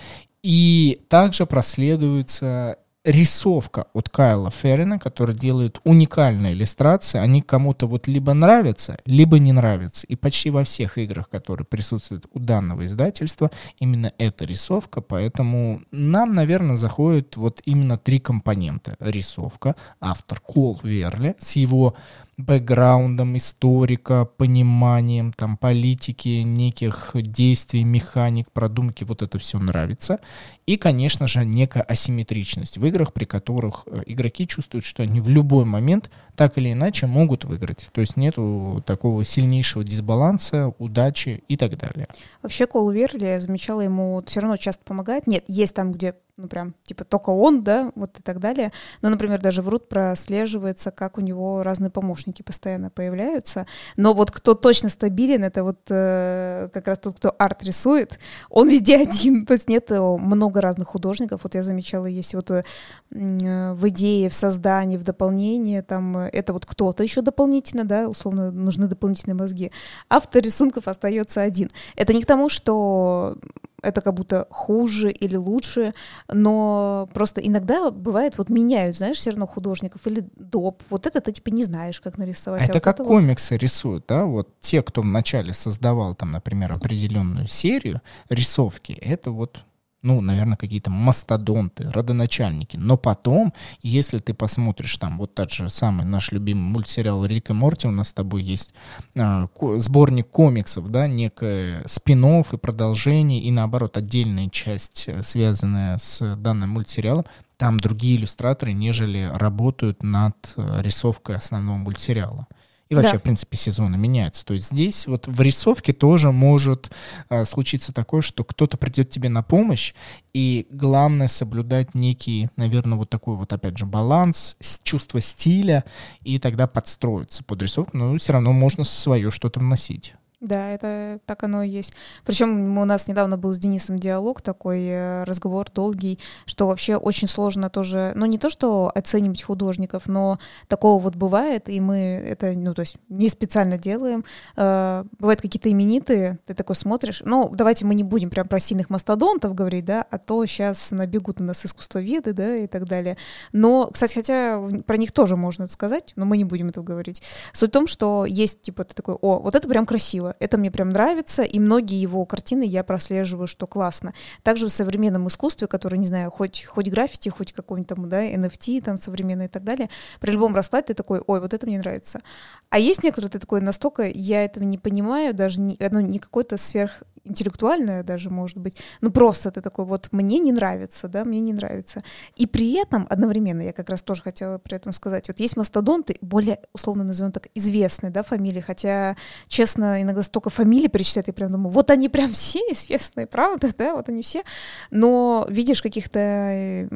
И также проследуется рисовка от Кайла Феррина, который делает уникальные иллюстрации. Они кому-то вот либо нравятся, либо не нравятся. И почти во всех играх, которые присутствуют у данного издательства, именно эта рисовка. Поэтому нам, наверное, заходит вот именно три компонента. Рисовка, автор Кол Верли с его бэкграундом историка, пониманием там политики, неких действий, механик, продумки, вот это все нравится. И, конечно же, некая асимметричность в играх, при которых э, игроки чувствуют, что они в любой момент так или иначе могут выиграть. То есть нету такого сильнейшего дисбаланса, удачи и так далее. Вообще Кол Верли, я замечала, ему все равно часто помогает. Нет, есть там, где ну прям, типа, только он, да, вот и так далее. Но, например, даже в Рут прослеживается, как у него разные помощники постоянно появляются. Но вот кто точно стабилен, это вот э, как раз тот, кто арт рисует, он везде один. То есть нет э, много разных художников. Вот я замечала, есть вот э, в идее, в создании, в дополнении, там, э, это вот кто-то еще дополнительно, да, условно, нужны дополнительные мозги. Автор рисунков остается один. Это не к тому, что это как будто хуже или лучше, но просто иногда бывает, вот меняют, знаешь, все равно художников или доп. Вот это ты типа не знаешь, как нарисовать. А, а это вот как это комиксы вот... рисуют, да? Вот те, кто вначале создавал там, например, определенную серию рисовки, это вот ну, наверное, какие-то мастодонты, родоначальники. Но потом, если ты посмотришь там вот тот же самый наш любимый мультсериал Рик и Морти, у нас с тобой есть а, сборник комиксов, да, некое спин и продолжение, и наоборот, отдельная часть, э, связанная с данным мультсериалом, там другие иллюстраторы, нежели работают над э, рисовкой основного мультсериала. И вообще, да. в принципе, сезоны меняются. То есть здесь вот в рисовке тоже может э, случиться такое, что кто-то придет тебе на помощь, и главное соблюдать некий, наверное, вот такой вот, опять же, баланс, чувство стиля, и тогда подстроиться под рисовку, но все равно можно свое что-то вносить. Да, это так оно и есть. Причем у нас недавно был с Денисом диалог такой, э, разговор долгий, что вообще очень сложно тоже, ну не то, что оценивать художников, но такого вот бывает, и мы это, ну то есть не специально делаем. Э, бывают какие-то именитые, ты такой смотришь, ну давайте мы не будем прям про сильных мастодонтов говорить, да, а то сейчас набегут на нас искусствоведы, да, и так далее. Но, кстати, хотя про них тоже можно сказать, но мы не будем этого говорить. Суть в том, что есть, типа, ты такой, о, вот это прям красиво. Это мне прям нравится, и многие его картины я прослеживаю, что классно. Также в современном искусстве, которое, не знаю, хоть, хоть граффити, хоть какой-нибудь там, да, NFT там современный и так далее, при любом раскладе ты такой, ой, вот это мне нравится. А есть некоторые, ты такой, настолько я этого не понимаю, даже не, ну, не какой-то сверх интеллектуальное даже, может быть, ну просто ты такой, вот мне не нравится, да, мне не нравится. И при этом одновременно, я как раз тоже хотела при этом сказать, вот есть мастодонты, более, условно назовем так, известные, да, фамилии, хотя, честно, иногда столько фамилий перечислять, и прям думаю, вот они прям все известные, правда, да, вот они все, но видишь каких-то, э,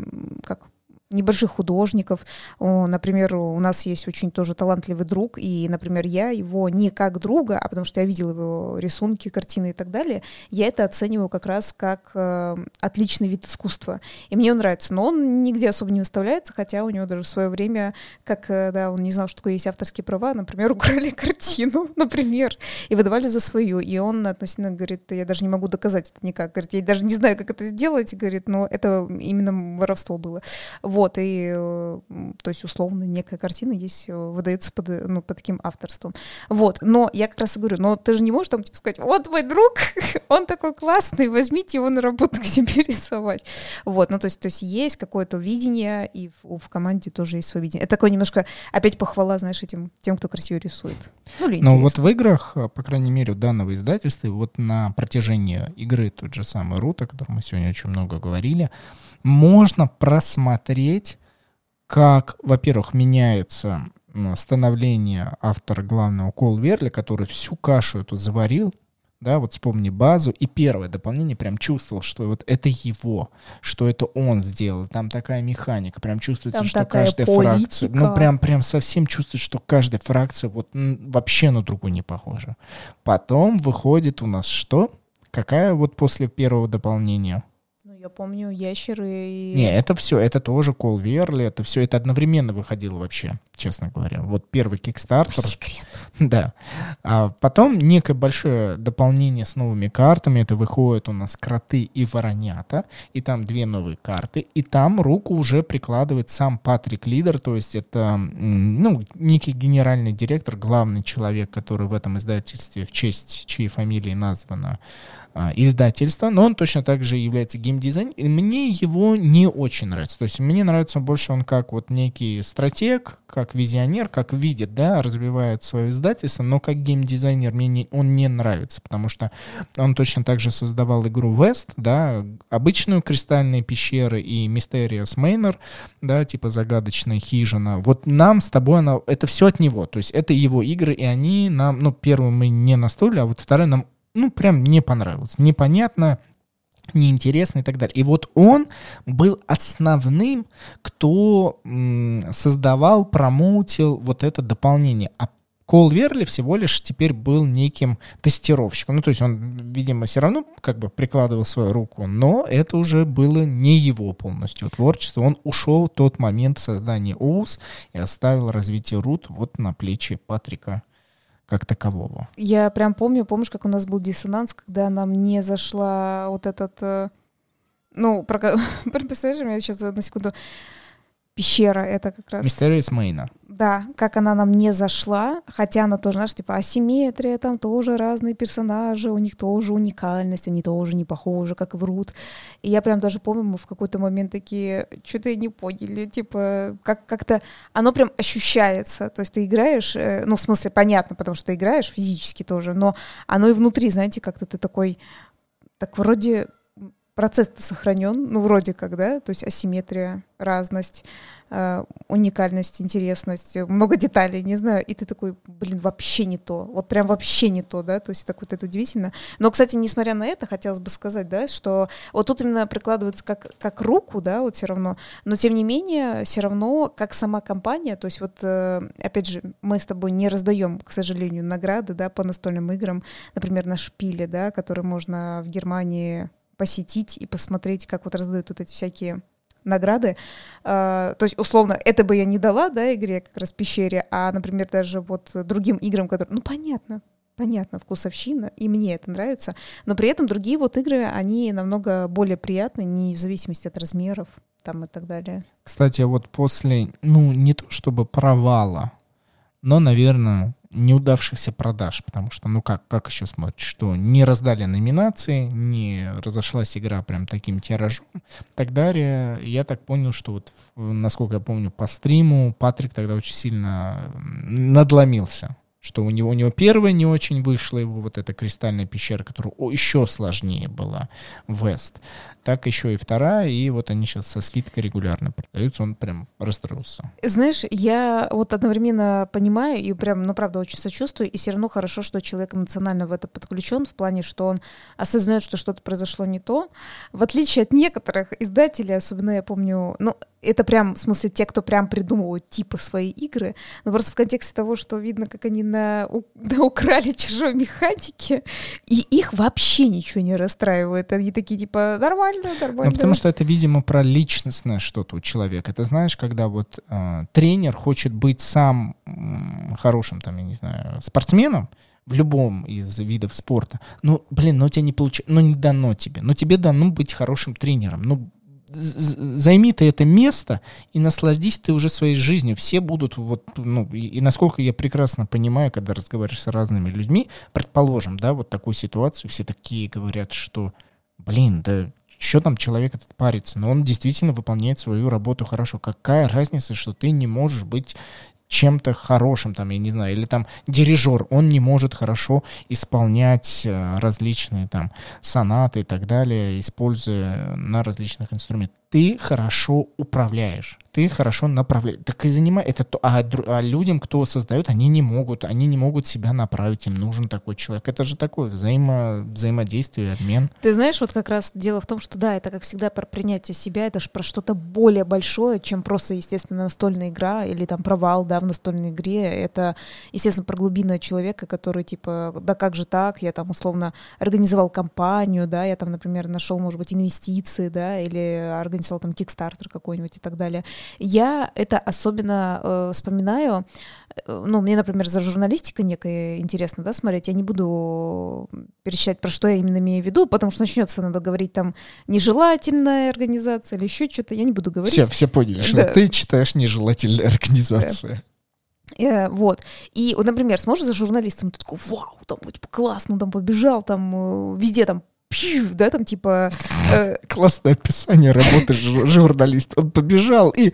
как небольших художников. Например, у нас есть очень тоже талантливый друг, и, например, я его не как друга, а потому что я видела его рисунки, картины и так далее, я это оцениваю как раз как э, отличный вид искусства. И мне он нравится. Но он нигде особо не выставляется, хотя у него даже в свое время, как, э, да, он не знал, что такое есть авторские права, например, украли картину, например, и выдавали за свою. И он относительно говорит, я даже не могу доказать это никак. Говорит, я даже не знаю, как это сделать, говорит, но это именно воровство было. Вот, и, э, то есть, условно, некая картина есть, э, выдается под, ну, под таким авторством. Вот, но я как раз и говорю, но ты же не можешь там, типа, сказать, вот мой друг, он такой классный, возьмите его на работу к себе рисовать. Вот, ну, то есть, то есть есть какое-то видение, и в, в команде тоже есть свое видение. Это такое немножко, опять похвала, знаешь, этим, тем, кто красиво рисует. Ну, ну вот в играх, э, по крайней мере, у данного издательства, вот на протяжении игры тот же самый Рут, о котором мы сегодня очень много говорили, можно просмотреть, как, во-первых, меняется становление автора главного Кол Верли, который всю кашу эту заварил, да, вот вспомни базу, и первое дополнение прям чувствовал, что вот это его, что это он сделал, там такая механика, прям чувствуется, там что каждая политика. фракция, ну прям, прям совсем чувствуется, что каждая фракция вот вообще на другую не похожа. Потом выходит у нас что? Какая вот после первого дополнения? Я помню ящеры и... Не, это все, это тоже Кол Верли, это все, это одновременно выходило вообще, честно говоря. Вот первый Кикстартер. секрет. Да. А потом некое большое дополнение с новыми картами. Это выходит у нас кроты и воронята. И там две новые карты. И там руку уже прикладывает сам Патрик Лидер. То есть это, ну, некий генеральный директор, главный человек, который в этом издательстве, в честь чьей фамилии названо а, издательство, но он точно так же является геймдизайнером. И мне его не очень нравится. То есть мне нравится больше он как вот некий стратег, как визионер, как видит, да, развивает свое издательство, но как геймдизайнер мне не, он не нравится, потому что он точно так же создавал игру West, да, обычную кристальные пещеры и Mysterious Manor, да, типа загадочная хижина. Вот нам с тобой она, это все от него, то есть это его игры, и они нам, ну, первую мы не настроили, а вот вторая нам ну, прям не понравилось. Непонятно, неинтересно и так далее. И вот он был основным, кто создавал, промоутил вот это дополнение. А Кол Верли всего лишь теперь был неким тестировщиком. Ну, то есть он, видимо, все равно как бы прикладывал свою руку, но это уже было не его полностью творчество. Он ушел в тот момент создания ОУС и оставил развитие Рут вот на плечи Патрика как такового. Я прям помню, помнишь, как у нас был диссонанс, когда нам не зашла вот этот... Э, ну, про, представляешь, я сейчас на секунду пещера, это как раз... Mysterious Main. Да, как она нам не зашла, хотя она тоже, знаешь, типа асимметрия, там тоже разные персонажи, у них тоже уникальность, они тоже не похожи, как врут. И я прям даже помню, мы в какой-то момент такие, что-то не поняли, типа, как- как-то оно прям ощущается, то есть ты играешь, э, ну, в смысле, понятно, потому что ты играешь физически тоже, но оно и внутри, знаете, как-то ты такой, так вроде процесс-то сохранен, ну, вроде как, да, то есть асимметрия, разность, э, уникальность, интересность, много деталей, не знаю, и ты такой, блин, вообще не то, вот прям вообще не то, да, то есть так вот это удивительно. Но, кстати, несмотря на это, хотелось бы сказать, да, что вот тут именно прикладывается как, как руку, да, вот все равно, но тем не менее, все равно, как сама компания, то есть вот, э, опять же, мы с тобой не раздаем, к сожалению, награды, да, по настольным играм, например, на шпиле, да, который можно в Германии посетить и посмотреть, как вот раздают вот эти всякие награды. Uh, то есть, условно, это бы я не дала, да, игре как раз пещере, а, например, даже вот другим играм, которые, ну, понятно, понятно, вкусовщина, и мне это нравится, но при этом другие вот игры, они намного более приятны, не в зависимости от размеров там и так далее. Кстати, вот после, ну, не то чтобы провала, но, наверное, неудавшихся продаж, потому что, ну как, как еще смотреть, что не раздали номинации, не разошлась игра прям таким тиражом так далее. Я так понял, что вот, насколько я помню, по стриму Патрик тогда очень сильно надломился что у него, у него первая не очень вышла, его вот эта кристальная пещера, которая еще сложнее была, Вест, так еще и вторая, и вот они сейчас со скидкой регулярно продаются, он прям расстроился. Знаешь, я вот одновременно понимаю и прям, ну, правда, очень сочувствую, и все равно хорошо, что человек эмоционально в это подключен, в плане, что он осознает, что что-то произошло не то. В отличие от некоторых издателей, особенно я помню, ну, это прям, в смысле, те, кто прям придумывают типа свои игры, но просто в контексте того, что видно, как они на, у, на украли чужой механики, и их вообще ничего не расстраивает. Они такие, типа, нормально, нормально. Ну, потому что это, видимо, про личностное что-то у человека. Это знаешь, когда вот э, тренер хочет быть сам э, хорошим, там, я не знаю, спортсменом, в любом из видов спорта. Ну, блин, ну тебе не получается, ну не дано тебе. Но тебе дано быть хорошим тренером. Ну, займи ты это место и насладись ты уже своей жизнью. Все будут вот, ну, и, и насколько я прекрасно понимаю, когда разговариваешь с разными людьми, предположим, да, вот такую ситуацию, все такие говорят, что, блин, да что там человек этот парится, но он действительно выполняет свою работу хорошо. Какая разница, что ты не можешь быть чем-то хорошим, там, я не знаю, или там дирижер, он не может хорошо исполнять э, различные там сонаты и так далее, используя на различных инструментах. Ты хорошо управляешь ты хорошо направляешь. Так и занимай это то. А, а людям, кто создает, они не могут, они не могут себя направить, им нужен такой человек. Это же такое взаимо, взаимодействие, обмен. Ты знаешь, вот как раз дело в том, что да, это как всегда про принятие себя, это же про что-то более большое, чем просто, естественно, настольная игра или там провал, да, в настольной игре. Это, естественно, про глубинного человека, который типа, да как же так, я там условно организовал компанию, да, я там, например, нашел, может быть, инвестиции, да, или организовал там кикстартер какой-нибудь и так далее. Я это особенно э, вспоминаю, э, ну, мне, например, за журналистикой некое интересно, да, смотреть, я не буду перечислять, про что я именно имею в виду, потому что начнется, надо говорить там нежелательная организация или еще что-то, я не буду говорить. Все, все поняли, что да. ты читаешь нежелательная организация. Да. Э, вот. И, вот, например, сможешь за журналистом, ты такой, вау, там, типа, классно, там, побежал, там, э, везде там пью, да, там типа... Э... Классное описание работы журналиста. Он побежал и...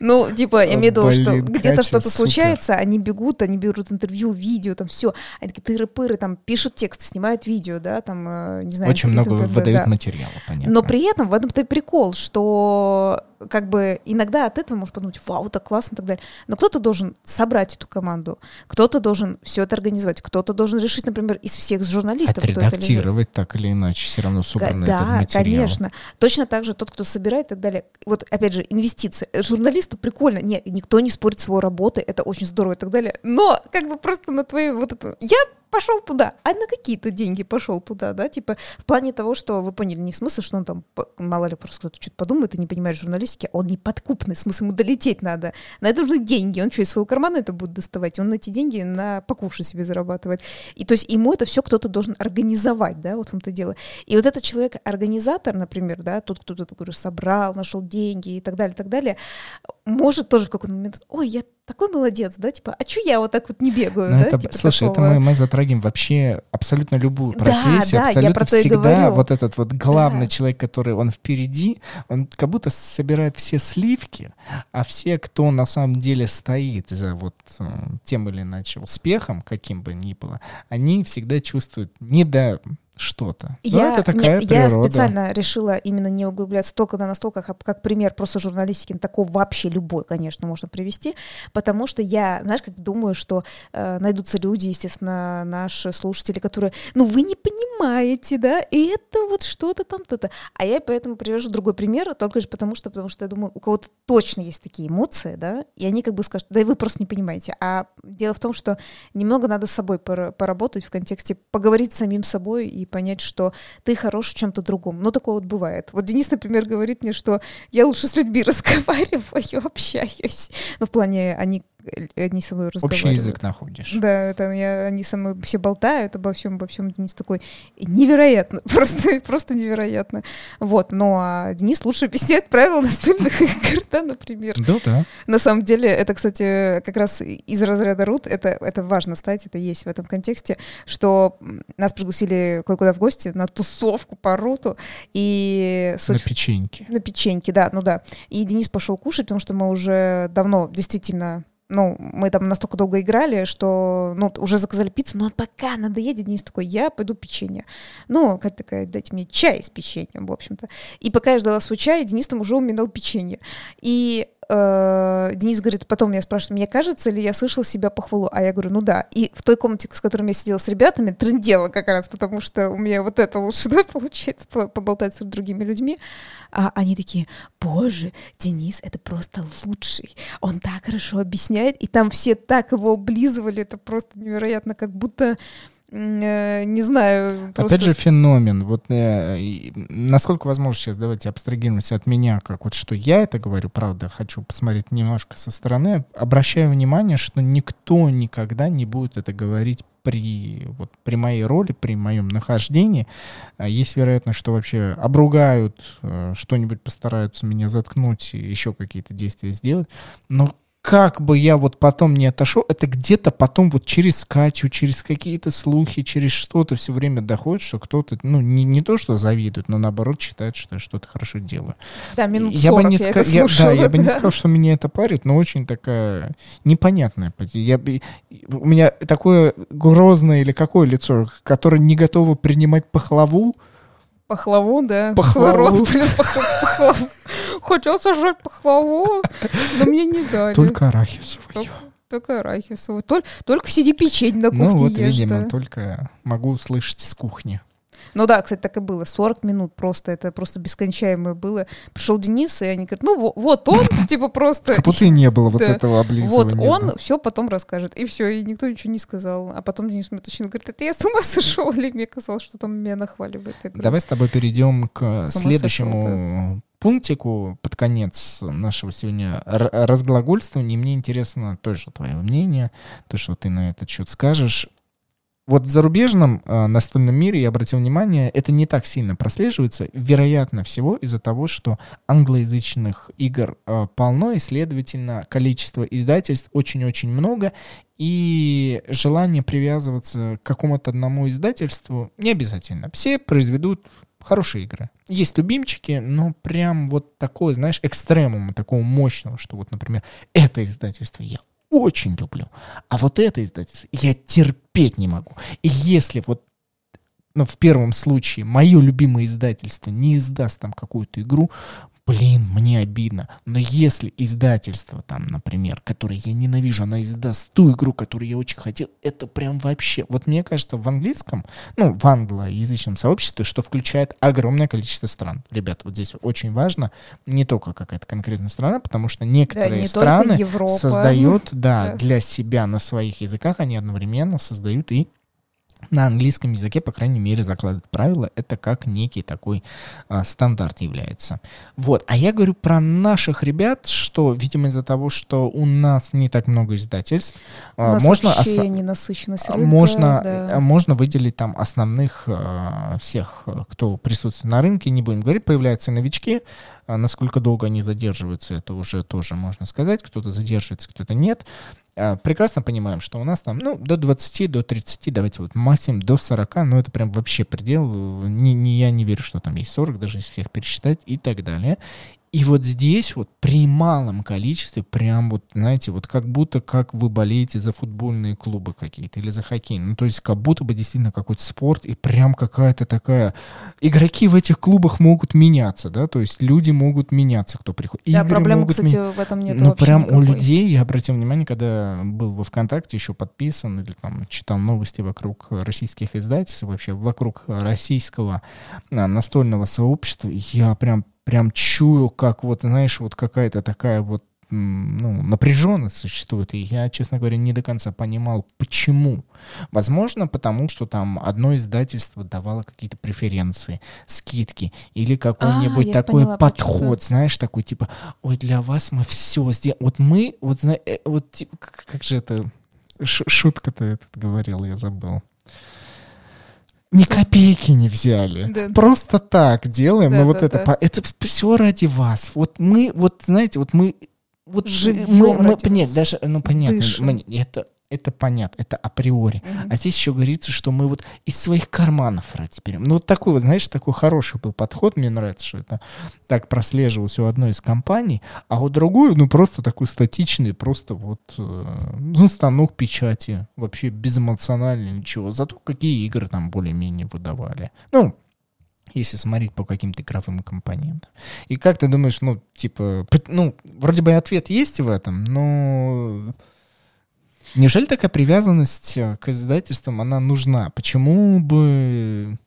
Ну, типа, я имею в виду, что где-то что-то случается, они бегут, они берут интервью, видео, там все. Они такие тыры-пыры, там пишут текст, снимают видео, да, там, э, не знаю. Очень много выдают материала, понятно. Но при этом в этом-то прикол, что как бы иногда от этого можешь подумать, вау, так классно и так далее. Но кто-то должен собрать эту команду, кто-то должен все это организовать, кто-то должен решить, например, из всех журналистов, Отредактировать так или иначе, все равно собранный да, этот материал. конечно. Точно так же тот, кто собирает и так далее. Вот, опять же, инвестиции. Журналисты прикольно. Нет, никто не спорит с его работой, это очень здорово и так далее. Но как бы просто на твою вот эту... Я пошел туда. А на какие-то деньги пошел туда, да? Типа в плане того, что вы поняли, не в смысле, что он там, мало ли, просто кто-то что-то подумает и не понимает журналистики, он не подкупный, в смысле, ему долететь надо. На это нужны деньги. Он что, из своего кармана это будет доставать? Он эти деньги на покушать себе зарабатывает. И то есть ему это все кто-то должен организовать, да, вот в том-то дело. И вот этот человек-организатор, например, да, тот, кто то говорю, собрал, нашел деньги и так далее, и так далее, может тоже в какой-то момент, ой, я такой молодец, да, типа, а чё я вот так вот не бегаю, Но да? Это, типа слушай, такого... это мы, мы затрагиваем вообще абсолютно любую профессию, да, абсолютно я про всегда вот этот вот главный да. человек, который он впереди, он как будто собирает все сливки, а все, кто на самом деле стоит за вот э, тем или иначе успехом, каким бы ни было, они всегда чувствуют не до что-то. Я, Но это такая не, природа. я специально решила именно не углубляться только на настолько, как, как пример просто журналистики, такого вообще любой, конечно, можно привести, потому что я, знаешь, как думаю, что э, найдутся люди, естественно, наши слушатели, которые, ну, вы не понимаете, да, и это вот что-то там-то-то. А я поэтому привожу другой пример, только лишь потому что, потому что я думаю, у кого-то точно есть такие эмоции, да, и они как бы скажут, да и вы просто не понимаете. А дело в том, что немного надо с собой поработать в контексте поговорить с самим собой и понять, что ты хорош в чем-то другом. Ну, такое вот бывает. Вот Денис, например, говорит мне, что я лучше с людьми разговариваю, общаюсь. Ну, в плане, они они со мной разговаривают. Общий язык находишь. Да, это я, они со мной все болтают обо всем, обо всем. Денис такой невероятно, просто, просто невероятно. Вот, ну а Денис лучше объясняет правила настольных игр, да, например. Да, да. На самом деле, это, кстати, как раз из разряда рут, это, это важно стать, это есть в этом контексте, что нас пригласили кое-куда в гости на тусовку по руту, и... Суть... На печеньке. На печеньке, да, ну да. И Денис пошел кушать, потому что мы уже давно действительно ну, мы там настолько долго играли, что, ну, уже заказали пиццу, но пока надоедет, Денис такой, я пойду печенье. Ну, как такая, дайте мне чай с печеньем, в общем-то. И пока я ждала свой чай, Денис там уже уминал печенье. И Денис говорит, потом я спрашиваю, мне кажется ли я слышал себя похвалу? А я говорю, ну да. И в той комнате, с которой я сидела с ребятами, трендела как раз, потому что у меня вот это лучше, да, получается, поболтать с другими людьми. А они такие, боже, Денис, это просто лучший. Он так хорошо объясняет, и там все так его облизывали, это просто невероятно, как будто Э, не знаю. Просто... Опять же феномен. Вот э, насколько возможно сейчас давайте абстрагируемся от меня, как вот что я это говорю, правда, хочу посмотреть немножко со стороны. Обращаю внимание, что никто никогда не будет это говорить при, вот, при моей роли, при моем нахождении. А есть вероятность, что вообще обругают, э, что-нибудь постараются меня заткнуть, еще какие-то действия сделать. Но как бы я вот потом не отошел, это где-то потом вот через Катю, через какие-то слухи, через что-то все время доходит, что кто-то, ну, не, не то, что завидует, но наоборот считает, что я что-то хорошо делаю. Да, минут 40 я, бы не я, ска- я Да, я бы не сказал, что меня это парит, но очень такая непонятная. Я, у меня такое грозное или какое лицо, которое не готово принимать пахлаву, Пахлаву, да. Пахлаву. блин, пахлаву. Хотел сажать пахлаву, но мне не дали. Только арахисовую. Только, только арахисовую. Только, только сиди печень на кухне Ну вот, ешь, видимо, да. только могу услышать с кухни. Ну да, кстати, так и было. 40 минут просто, это просто бескончаемое было. Пришел Денис, и они говорят, ну вот он, типа просто... Как будто и не было вот этого облизывания. Вот он все потом расскажет. И все, и никто ничего не сказал. А потом Денис мне точно говорит, это я с ума сошел, или мне казалось, что там меня нахваливает. Давай с тобой перейдем к следующему пунктику под конец нашего сегодня разглагольствования. Мне интересно тоже твое мнение, то, что ты на этот счет скажешь. Вот в зарубежном э, настольном мире, я обратил внимание, это не так сильно прослеживается, вероятно всего из-за того, что англоязычных игр э, полно, и, следовательно, количество издательств очень-очень много, и желание привязываться к какому-то одному издательству не обязательно. Все произведут хорошие игры. Есть любимчики, но прям вот такое, знаешь, экстремума, такого мощного, что вот, например, это издательство я очень люблю. А вот это издательство я терпеть не могу. И если вот ну, в первом случае мое любимое издательство не издаст там какую-то игру, блин, мне обидно. Но если издательство там, например, которое я ненавижу, она издаст ту игру, которую я очень хотел, это прям вообще... Вот мне кажется, в английском, ну, в англоязычном сообществе, что включает огромное количество стран. Ребят, вот здесь очень важно не только какая-то конкретная страна, потому что некоторые да, не страны создают, да, да, для себя на своих языках, они одновременно создают и на английском языке, по крайней мере, закладывают правила. Это как некий такой а, стандарт является. Вот. А я говорю про наших ребят, что, видимо, из-за того, что у нас не так много издательств, а, у нас можно вообще осно... ненасыщенность рынка, можно, да. Э, можно выделить там основных а, всех, кто присутствует на рынке. Не будем говорить, появляются новички. А насколько долго они задерживаются, это уже тоже можно сказать. Кто-то задерживается, кто-то нет. А, прекрасно понимаем, что у нас там, ну, до 20, до 30, давайте вот максимум до 40, ну, это прям вообще предел. Не, не, я не верю, что там есть 40, даже если их пересчитать и так далее. И вот здесь вот при малом количестве, прям вот, знаете, вот как будто как вы болеете за футбольные клубы какие-то или за хоккей. Ну, то есть как будто бы действительно какой-то спорт, и прям какая-то такая... Игроки в этих клубах могут меняться, да, то есть люди могут меняться, кто приходит. Да, Игры проблемы, кстати, ми... в этом нет Ну, прям никакой. у людей, я обратил внимание, когда был во ВКонтакте еще подписан или там читал новости вокруг российских издательств, вообще вокруг российского а, настольного сообщества, я прям прям чую, как вот, знаешь, вот какая-то такая вот ну, напряженность существует, и я, честно говоря, не до конца понимал, почему. Возможно, потому что там одно издательство давало какие-то преференции, скидки, или какой-нибудь а, такой поняла, подход, почему. знаешь, такой типа, ой, для вас мы все сделаем. Вот мы, вот, э, вот, типа, как же это, шутка-то этот говорил, я забыл ни копейки не взяли. Да. Просто так делаем. Да, мы вот да, это, да. это все ради вас. Вот мы, вот знаете, вот мы, вот же, мы, мы, нет, даже, ну понятно, мы, это это понятно, это априори. Mm-hmm. А здесь еще говорится, что мы вот из своих карманов ради берем. Ну вот такой вот, знаешь, такой хороший был подход, мне нравится, что это так прослеживалось у одной из компаний, а у другой, ну просто такой статичный, просто вот э, станок печати, вообще безэмоциональный, ничего. Зато какие игры там более-менее выдавали. Ну, если смотреть по каким-то игровым компонентам. И как ты думаешь, ну, типа, ну, вроде бы ответ есть в этом, но неужели такая привязанность э, к издательствам, она нужна? Почему бы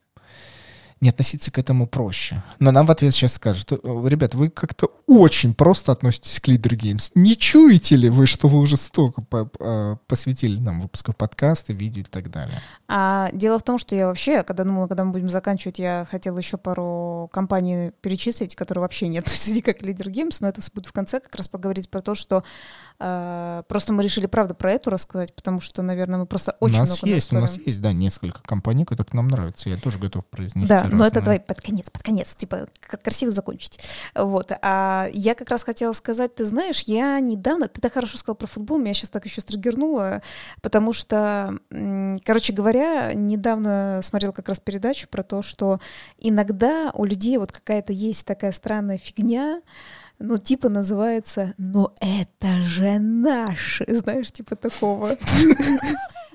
не относиться к этому проще. Но нам в ответ сейчас скажут, «Э, ребят, вы как-то очень просто относитесь к Leader Games. Не чуете ли вы, что вы уже столько по а, посвятили нам выпусков подкаста, видео и так далее? А дело в том, что я вообще, когда думала, когда мы будем заканчивать, я хотела еще пару компаний перечислить, которые вообще не относятся никак к Leader Games, но это будет в конце как раз поговорить про то, что э, просто мы решили, правда, про эту рассказать, потому что, наверное, мы просто очень у нас много есть, У нас есть, да, несколько компаний, которые нам нравятся. Я тоже готов произнести Да. Но это давай под конец, под конец, типа, как красиво закончить. Вот. А я как раз хотела сказать, ты знаешь, я недавно, ты так хорошо сказал про футбол, меня сейчас так еще стригернуло, потому что, короче говоря, недавно смотрела как раз передачу про то, что иногда у людей вот какая-то есть такая странная фигня, ну, типа называется «Ну это же наши», знаешь, типа такого.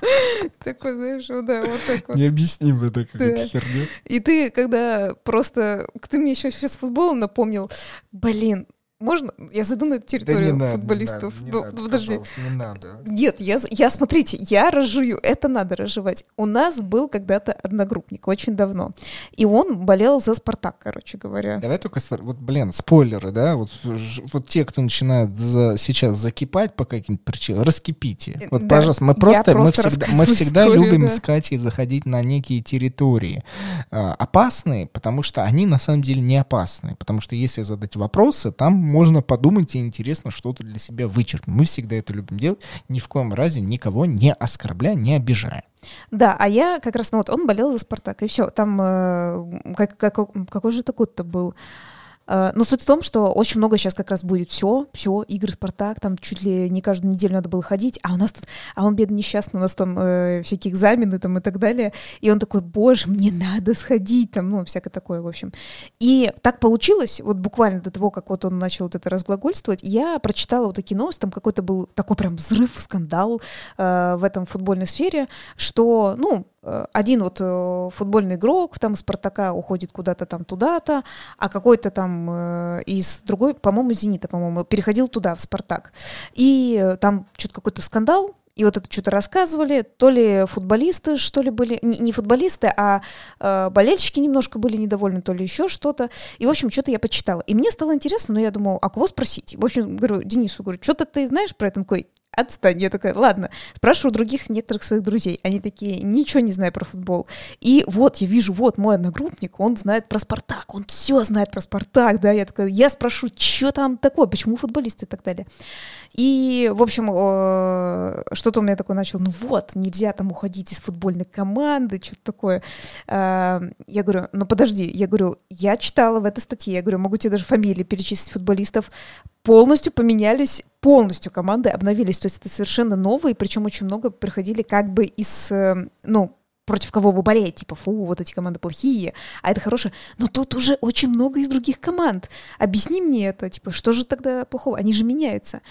Такой, знаешь, вот, да, вот так вот. Необъяснимо это какая-то херня. И ты, когда просто... Ты мне еще сейчас футболом напомнил, блин, можно? Я зайду на территорию да футболистов. Не надо, не ну, надо, подожди. Не надо. Нет, я, я, смотрите, я разжую. Это надо разжевать. У нас был когда-то одногруппник, очень давно. И он болел за «Спартак», короче говоря. Давай только, вот, блин, спойлеры, да? Вот, вот те, кто начинает за, сейчас закипать по каким-то причинам, раскипите. Э, вот, да, пожалуйста, мы просто, просто мы всегда, мы всегда историю, любим да. искать и заходить на некие территории. А, опасные, потому что они на самом деле не опасные. Потому что если задать вопросы, там можно подумать и интересно что-то для себя вычеркнуть. Мы всегда это любим делать, ни в коем разе никого не оскорбляя, не обижая. Да, а я как раз, ну вот он болел за «Спартак», и все. Там, э, как, как, какой же это год-то был? Но суть в том, что очень много сейчас как раз будет все, все, игры Спартак, там чуть ли не каждую неделю надо было ходить, а у нас тут, а он бедный несчастный, у нас там э, всякие экзамены там и так далее, и он такой, боже, мне надо сходить, там, ну, всякое такое, в общем. И так получилось, вот буквально до того, как вот он начал вот это разглагольствовать, я прочитала вот такие новости, там какой-то был такой прям взрыв, скандал э, в этом футбольной сфере, что, ну, Э, один вот э, футбольный игрок там Спартака уходит куда-то там туда-то, а какой-то там э, из другой, по-моему, Зенита, по-моему, переходил туда, в Спартак. И там что-то какой-то скандал, и вот это что-то рассказывали, то ли футболисты, что ли, были, не, не футболисты, а э, болельщики немножко были недовольны, то ли еще что-то. И, в общем, что-то я почитала. И мне стало интересно, но я думала, а кого спросить? В общем, говорю, Денису, говорю, что-то ты знаешь про это? Он такой, отстань. Я такая, ладно, спрашиваю других некоторых своих друзей. Они такие, ничего не знаю про футбол. И вот, я вижу, вот мой одногруппник, он знает про Спартак, он все знает про Спартак, да, я такая, я спрошу, что там такое, почему футболисты и так далее. И, в общем, что-то у меня такое начал, ну вот, нельзя там уходить из футбольной команды, что-то такое. А, я говорю, ну подожди, я говорю, я читала в этой статье, я говорю, могу тебе даже фамилии перечислить футболистов, полностью поменялись, полностью команды обновились, то есть это совершенно новые, причем очень много приходили как бы из, э, ну, против кого вы болеете, типа, фу, вот эти команды плохие, а это хорошие. Но тут уже очень много из других команд. Объясни мне это, типа, что же тогда плохого? Они же меняются.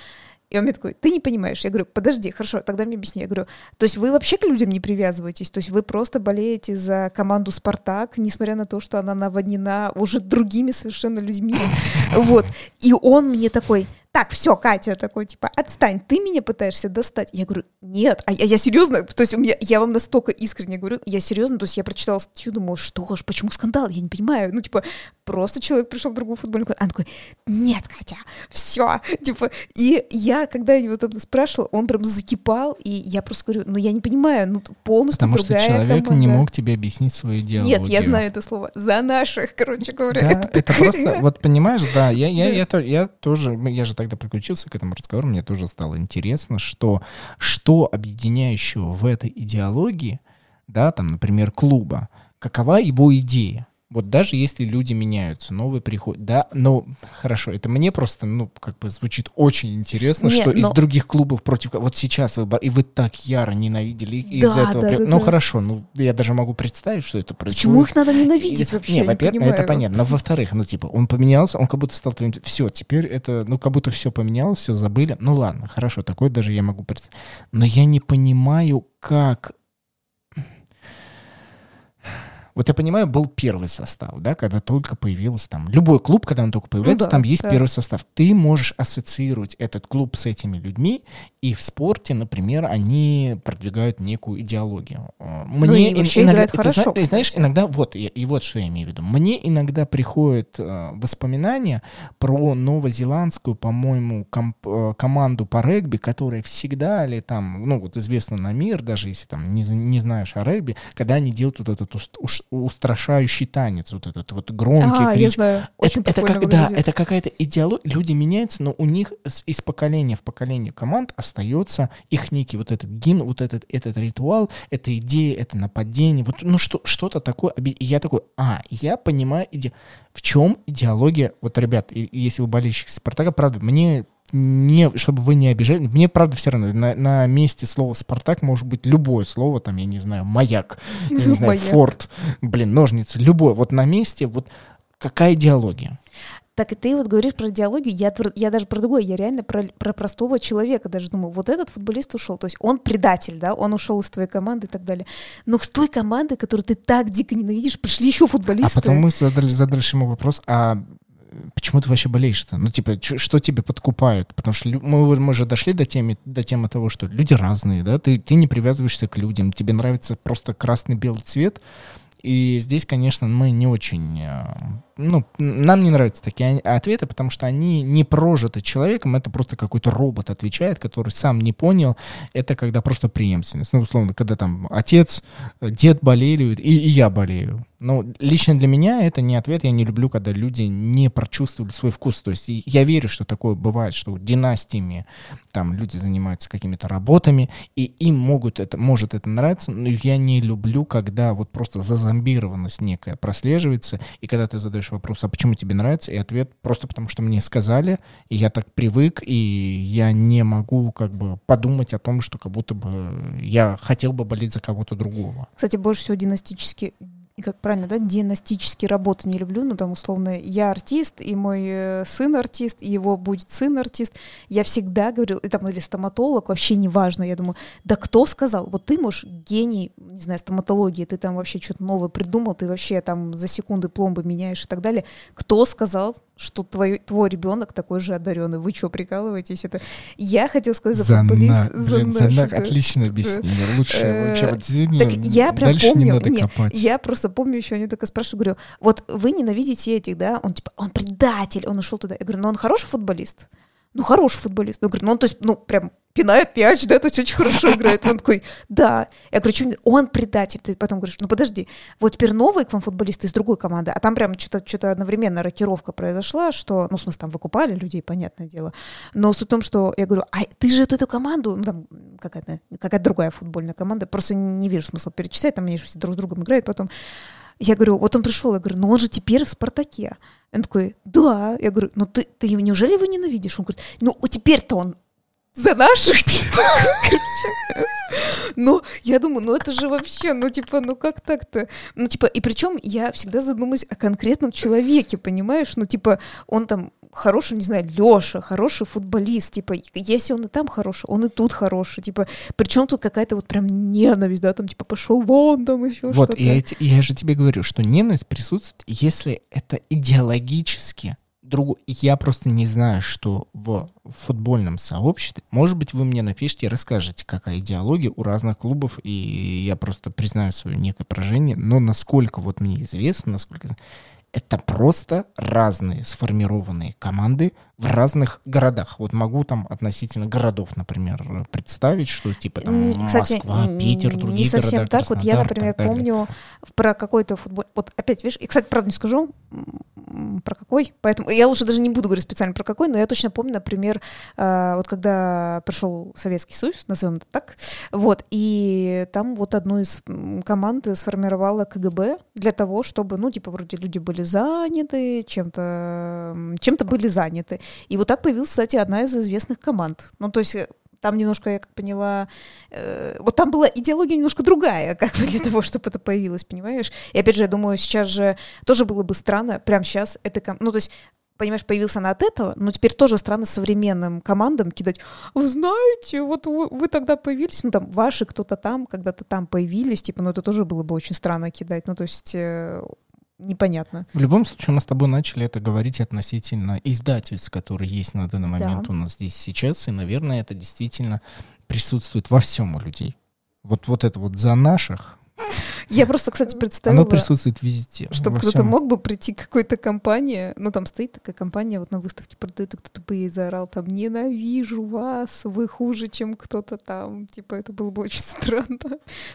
И он мне такой, ты не понимаешь. Я говорю, подожди, хорошо, тогда мне объясни. Я говорю, то есть вы вообще к людям не привязываетесь? То есть вы просто болеете за команду «Спартак», несмотря на то, что она наводнена уже другими совершенно людьми. Вот. И он мне такой, так, все, Катя такой, типа, отстань, ты меня пытаешься достать. Я говорю, нет, а я, я серьезно, то есть у меня, я вам настолько искренне говорю, я серьезно, то есть я прочитала статью, думаю, что ж, почему скандал, я не понимаю, ну, типа, просто человек пришел в другую футбольную команду, он такой, нет, Катя, все, типа, и я, когда я его там спрашивала, он прям закипал, и я просто говорю, ну, я не понимаю, ну, полностью Потому другая что человек команда. не мог тебе объяснить свою идеологию. Нет, я знаю это слово, за наших, короче говоря. Да, это, это просто, вот понимаешь, да, я, я, я, я, я тоже, я же так когда подключился к этому разговору, мне тоже стало интересно, что, что объединяющего в этой идеологии, да, там, например, клуба, какова его идея? Вот даже если люди меняются, новые приходят, да, ну, хорошо, это мне просто, ну, как бы звучит очень интересно, Не, что из но- других клубов против, вот сейчас вы, и вы так яро ненавидели их из Да, этого, да, при- да, ну, да. хорошо, ну, я даже могу представить, что это происходит. Почему их надо ненавидеть И- вообще? Не, во-первых, это понятно. Но во-вторых, ну, типа, он поменялся, он как будто стал твоим... Все, теперь это, ну, как будто все поменялось, все забыли. Ну, ладно, хорошо, такое даже я могу представить. Но я не понимаю, как... Вот я понимаю, был первый состав, да, когда только появился там... Любой клуб, когда он только появляется, да, там есть да. первый состав. Ты можешь ассоциировать этот клуб с этими людьми, и в спорте, например, они продвигают некую идеологию. Э, Мне и вообще иногда- зна- хорошо, ты знаешь, иногда, вот, и, и вот что я имею в виду. Мне иногда приходят э, воспоминания про новозеландскую, по-моему, комп- э, команду по регби, которая всегда или там, ну, вот известна на мир, даже если там не, не знаешь о регби, когда они делают вот этот уст- уш- устрашающий танец, вот этот вот громкий А, я крик. знаю. Очень это, это как, да, это какая-то идеология, люди меняются, но у них из поколения в поколение команд остается их некий вот этот гимн, вот этот, этот ритуал, эта идея, это нападение, вот, ну что, что-то такое. И я такой, а, я понимаю, иде... в чем идеология, вот, ребят, если вы болельщик Спартака, правда, мне не, чтобы вы не обижали, мне правда все равно, на, на месте слова «Спартак» может быть любое слово, там, я не знаю, «маяк», я не знаю. «форт», блин, ножницы, любое, вот на месте, вот какая идеология? Так и ты вот говоришь про идеологию, я, я даже про другое, я реально про, про простого человека даже думаю, вот этот футболист ушел, то есть он предатель, да, он ушел из твоей команды и так далее. Но с той команды, которую ты так дико ненавидишь, пришли еще А футболисты. потом мы задали, задали ему вопрос, а почему ты вообще болеешь-то? Ну, типа, что тебя подкупает? Потому что мы, мы же дошли до темы, до темы того, что люди разные, да, ты, ты не привязываешься к людям, тебе нравится просто красный-белый цвет, и здесь, конечно, мы не очень... Ну, нам не нравятся такие ответы, потому что они не прожиты человеком, это просто какой-то робот отвечает, который сам не понял. Это когда просто преемственность. Ну, условно, когда там отец, дед болели, и, и я болею. Ну, лично для меня это не ответ. Я не люблю, когда люди не прочувствовали свой вкус. То есть я верю, что такое бывает, что династиями там люди занимаются какими-то работами, и им могут это, может это нравиться, но я не люблю, когда вот просто зазомбированность некая прослеживается, и когда ты задаешь вопрос, а почему тебе нравится, и ответ просто потому, что мне сказали, и я так привык, и я не могу как бы подумать о том, что как будто бы я хотел бы болеть за кого-то другого. Кстати, больше всего династические, и как правильно, да, династические работы не люблю, ну там условно я артист, и мой э, сын артист, и его будет сын артист. Я всегда говорю, и там или стоматолог, вообще не важно, я думаю, да кто сказал? Вот ты, можешь гений, не знаю, стоматологии, ты там вообще что-то новое придумал, ты вообще там за секунды пломбы меняешь и так далее. Кто сказал, что твой, твой ребенок такой же одаренный? Вы что, прикалываетесь? Это я хотел сказать за футболист. Занак, блин, Занак, Занак, да. отличное объяснение. Лучше Э, вообще вот действительно Так я прям дальше помню, не надо не, копать. я просто помню еще, они так спрашивают, говорю, вот вы ненавидите этих, да? Он типа, он предатель, он ушел туда. Я говорю, ну он хороший футболист? Ну хороший футболист. Ну, говорю, ну он, то есть, ну прям пинает мяч, да, то есть очень хорошо играет. Он такой, да. Я говорю, «Чё, он предатель. Ты потом говоришь, ну подожди, вот теперь новые к вам футболисты из другой команды, а там прям что-то что одновременно рокировка произошла, что, ну, в смысле, там выкупали людей, понятное дело. Но суть в том, что я говорю, а ты же эту команду, ну, там какая-то какая другая футбольная команда, просто не вижу смысла перечислять, там они же все друг с другом играют потом. Я говорю, вот он пришел, я говорю, ну он же теперь в «Спартаке». Он такой, да. Я говорю, ну ты, ты его- неужели его ненавидишь? Он говорит, ну теперь-то он за наших. типа». Короче. Ну, я думаю, ну это же вообще, ну типа, ну как так-то? Ну типа, и причем я всегда задумываюсь о конкретном человеке, понимаешь? Ну типа, он там хороший, не знаю, Леша, хороший футболист, типа, если он и там хороший, он и тут хороший, типа, причем тут какая-то вот прям ненависть, да, там типа пошел вон, там еще Вот, что-то. я, эти- я же тебе говорю, что ненависть присутствует, если это идеологически другу. Я просто не знаю, что в футбольном сообществе. Может быть, вы мне напишите и расскажете, какая идеология у разных клубов, и я просто признаю свое некое поражение. Но насколько вот мне известно, насколько это просто разные сформированные команды в разных городах. Вот могу там относительно городов, например, представить, что типа там Не- кстати, Москва, Питер, не другие совсем города, так. Вот я, Краснодар например, помню про какой-то футбол. Вот опять, видишь, и, кстати, правда не скажу, про какой, поэтому я лучше даже не буду говорить специально про какой, но я точно помню, например, э, вот когда пришел Советский Союз, назовем это так, вот, и там вот одну из команд сформировала КГБ для того, чтобы, ну, типа, вроде люди были заняты, чем-то чем-то были заняты. И вот так появилась, кстати, одна из известных команд. Ну, то есть э, там немножко, я как поняла, э, вот там была идеология немножко другая, как бы для того, чтобы это появилось, понимаешь? И опять же, я думаю, сейчас же тоже было бы странно, прямо сейчас это, ну то есть понимаешь, появился она от этого, но теперь тоже странно современным командам кидать, вы знаете, вот вы, вы тогда появились, ну там ваши кто-то там, когда-то там появились, типа, ну это тоже было бы очень странно кидать, ну то есть э, непонятно. В любом случае, мы с тобой начали это говорить относительно издательств, которые есть на данный момент да. у нас здесь сейчас, и, наверное, это действительно присутствует во всем у людей. Вот, вот это вот за наших, я просто, кстати, представила... Оно присутствует везде. Чтобы кто-то мог бы прийти к какой-то компании, ну там стоит такая компания, вот на выставке продает, и кто-то бы ей заорал там «Ненавижу вас, вы хуже, чем кто-то там». Типа это было бы очень странно.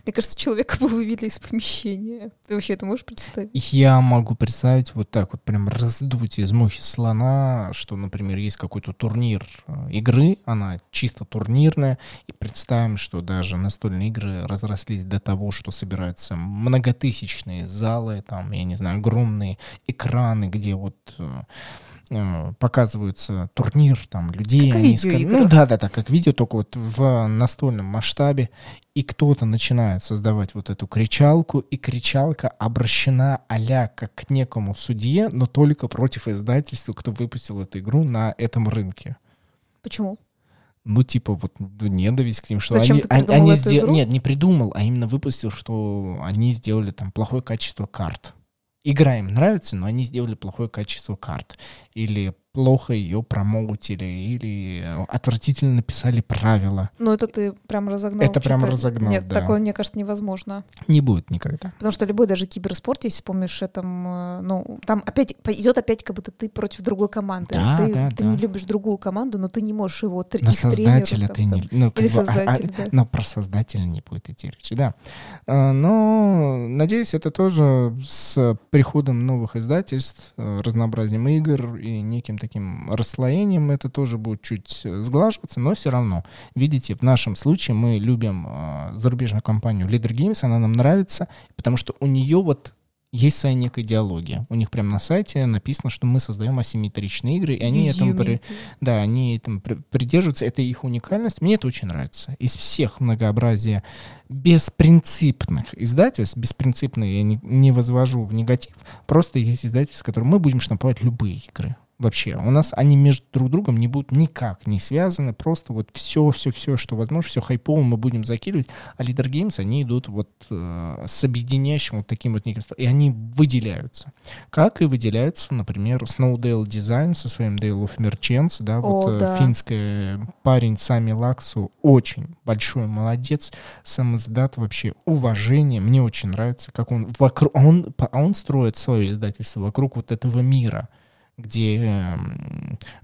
Мне кажется, человека бы вывели из помещения. Ты вообще это можешь представить? Я могу представить вот так вот прям раздуть из мухи слона, что, например, есть какой-то турнир э, игры, она чисто турнирная, и представим, что даже настольные игры разрослись до того, что собираются многотысячные залы, там, я не знаю, огромные экраны, где вот э, э показываются турнир там людей, как они ск... ну да, да, да, как видео, только вот в настольном масштабе, и кто-то начинает создавать вот эту кричалку, и кричалка обращена а как к некому судье, но только против издательства, кто выпустил эту игру на этом рынке. Почему? Ну, типа, вот ну, ненависть к ним, что Зачем они, они, они сделали... Нет, не придумал, а именно выпустил, что они сделали там плохое качество карт. Игра им нравится, но они сделали плохое качество карт. Или плохо ее промоутили или отвратительно написали правила. Ну, это ты прям разогнал. Это прям разогнал, Нет, да. такое, мне кажется, невозможно. Не будет никогда. Потому что любой даже киберспорт, если вспомнишь, там, э, ну, там опять идет опять, как будто ты против другой команды. Да, ты, да, ты да. не любишь другую команду, но ты не можешь его Но создателя тренера, ты не... Ну, Или бы, создатель, а, а, да. Но про создателя не будет идти речи, да. А, но, надеюсь, это тоже с приходом новых издательств, э, разнообразием игр и неким таким расслоением это тоже будет чуть э, сглаживаться, но все равно. Видите, в нашем случае мы любим э, зарубежную компанию Leader Games, она нам нравится, потому что у нее вот есть своя некая идеология. У них прямо на сайте написано, что мы создаем асимметричные игры, и они этому, при... да, они этому придерживаются. Это их уникальность. Мне это очень нравится. Из всех многообразия беспринципных издательств, беспринципные я не, не возвожу в негатив, просто есть издательства, с которыми мы будем штамповать любые игры вообще. У нас они между друг другом не будут никак не связаны, просто вот все, все, все, что возможно, все хайпово мы будем закидывать, а Leader Games, они идут вот э, с объединяющим вот таким вот неким, и они выделяются. Как и выделяется, например, Snowdale Design со своим Dale of Merchants, да, О, вот э, да. финский парень Сами Лаксу, очень большой молодец, сам издат вообще уважение, мне очень нравится, как он вокруг, он, он строит свое издательство вокруг вот этого мира, где э,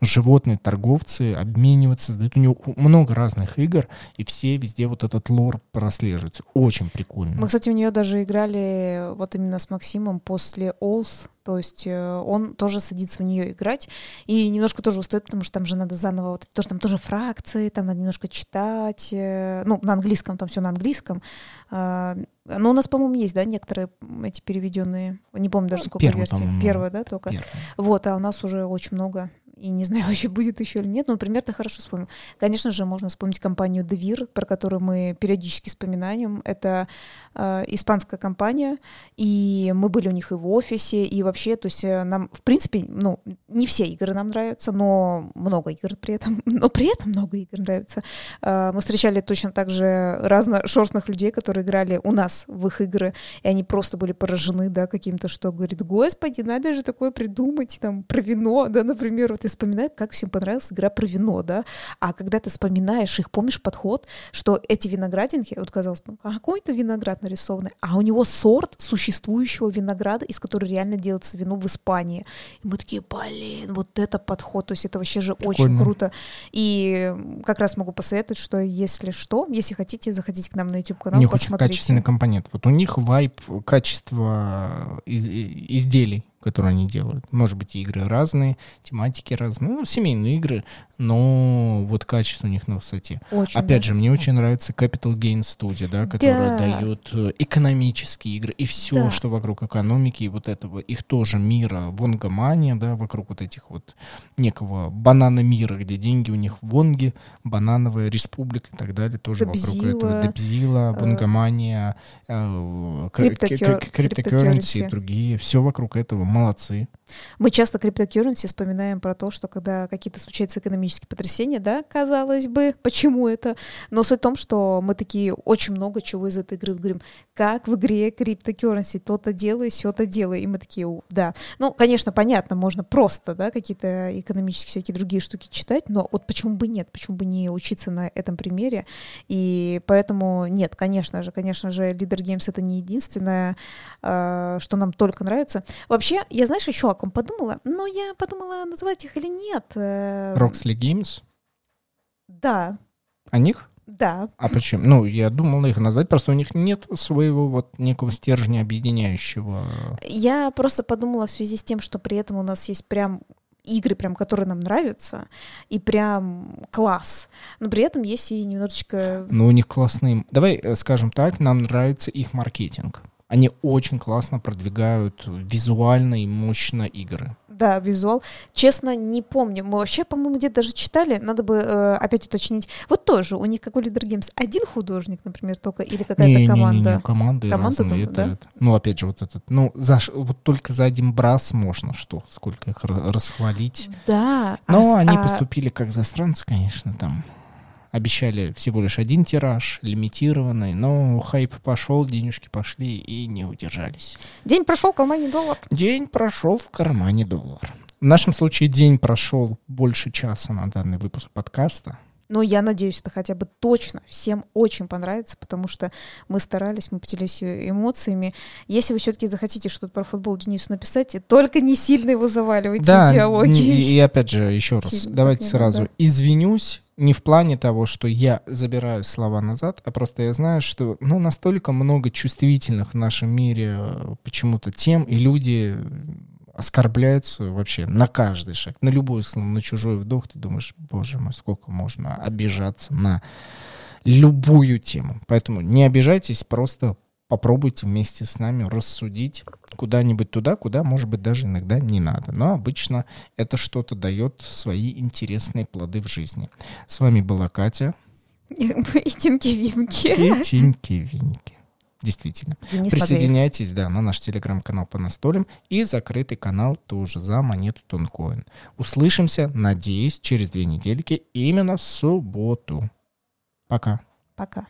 животные торговцы обмениваются, создают у него много разных игр, и все везде вот этот лор прослеживается. Очень прикольно. Мы, кстати, у нее даже играли вот именно с Максимом после Олс, то есть э, он тоже садится в нее играть и немножко тоже устает, потому что там же надо заново, вот, тоже там тоже фракции, там надо немножко читать, э, ну, на английском, там все на английском. А, но у нас, по-моему, есть, да, некоторые эти переведенные, не помню даже сколько Первый, версий. Первая, да, только. Первый. Вот, а у нас уже очень много и не знаю, вообще будет еще или нет, но, например, ты хорошо вспомнил. Конечно же, можно вспомнить компанию Devir, про которую мы периодически вспоминаем. Это э, испанская компания, и мы были у них и в офисе, и вообще, то есть э, нам, в принципе, ну, не все игры нам нравятся, но много игр при этом, но при этом много игр нравится. Э, мы встречали точно так же разношерстных людей, которые играли у нас в их игры, и они просто были поражены, да, каким-то, что говорит, господи, надо же такое придумать, там, про вино, да, например, вот ты вспоминаешь, как всем понравилась игра про вино, да, а когда ты вспоминаешь их, помнишь подход, что эти виноградинки, вот казалось, ну, какой-то виноград нарисованный, а у него сорт существующего винограда, из которого реально делается вино в Испании. И мы такие, блин, вот это подход, то есть это вообще же Прикольно. очень круто. И как раз могу посоветовать, что если что, если хотите, заходите к нам на YouTube-канал, У них очень качественный компонент. Вот у них вайп качества из изделий, которые они делают. Может быть, игры разные, тематики разные, ну, семейные игры, но вот качество у них на высоте. Очень, Опять же, мне очень нравится Capital Gain Studio, да, которая Да. дает э, экономические игры и все, Да. что вокруг экономики и вот этого, их тоже мира, вонгомания, да, вокруг вот этих вот некого банана мира, где деньги у них в Вонге, банановая республика и так далее, тоже вокруг Debtzilla, этого. Debtzilla, Wongamania, cr- Cryptocur- cr- Cryptocurrency и другие. Все вокруг этого. Молодцы. Мы часто Cryptocurrency вспоминаем про то, что когда какие-то случаются экономические потрясения, да, казалось бы, почему это? Но суть в том, что мы такие очень много чего из этой игры говорим. Как в игре Cryptocurrency, то-то делай, все-то делай. И мы такие, «У, да. Ну, конечно, понятно, можно просто, да, какие-то экономические всякие другие штуки читать, но вот почему бы нет, почему бы не учиться на этом примере? И поэтому нет, конечно же, конечно же, Leader Games это не единственное, э, что нам только нравится. Вообще, я, знаешь, еще о ком подумала, но я подумала, назвать их или нет. э, Roxley Games. Да, О них? да. А почему? Ну, я думал их назвать, просто у них нет своего вот некого стержня объединяющего. Я просто подумала в связи с тем, что при этом у нас есть прям игры, прям, которые нам нравятся, и прям класс. Но при этом есть и немножечко... Но у них классные... Давай э, скажем так, нам нравится их маркетинг. Они очень классно продвигают визуально и мощно игры. Да, визуал. Честно, не помню. Мы вообще, по-моему, где-то даже читали. Надо бы э, опять уточнить. Вот тоже у них, как у Leader Games, один художник, например, только, или какая-то команда. команды Команда разные. только, это- да? это- Ну, опять же, вот этот... Ну, за, вот только за один брас можно что? Сколько их ра- расхвалить. Да. а Но с- они а- поступили как засранцы, конечно, там. Обещали всего лишь один тираж, лимитированный, но хайп пошел, денежки пошли и не удержались. День прошел, кармане доллар. День прошел в кармане доллар. В нашем случае день прошел больше часа на данный выпуск подкаста. Но я надеюсь, это хотя бы точно всем очень понравится, потому что мы старались, мы поделились э, эмоциями. Если вы все-таки захотите что-то про футбол Денису написать, только не сильно его заваливайте Да, идеологией. и, и опять же, еще раз, Сильно давайте так не сразу надо. извинюсь, не в плане того, что я забираю слова назад, а просто я знаю, что ну, настолько много чувствительных в нашем мире э, почему-то тем, и люди оскорбляются вообще на каждый шаг, на любой слово, на чужой вдох, ты думаешь, боже мой, сколько можно обижаться на любую тему. Поэтому не обижайтесь, просто попробуйте вместе с нами рассудить куда-нибудь туда, куда, может быть, даже иногда не надо. Но обычно это что-то дает свои интересные плоды в жизни. С вами была Катя И Тинки-винки. и Тиньки-Виньки. Действительно. Денис Матвеев. Присоединяйтесь, да, на наш телеграм-канал по настолям и закрытый канал тоже за монету Тонкоин. Услышимся, надеюсь, через две недельки именно в субботу. Пока. Пока.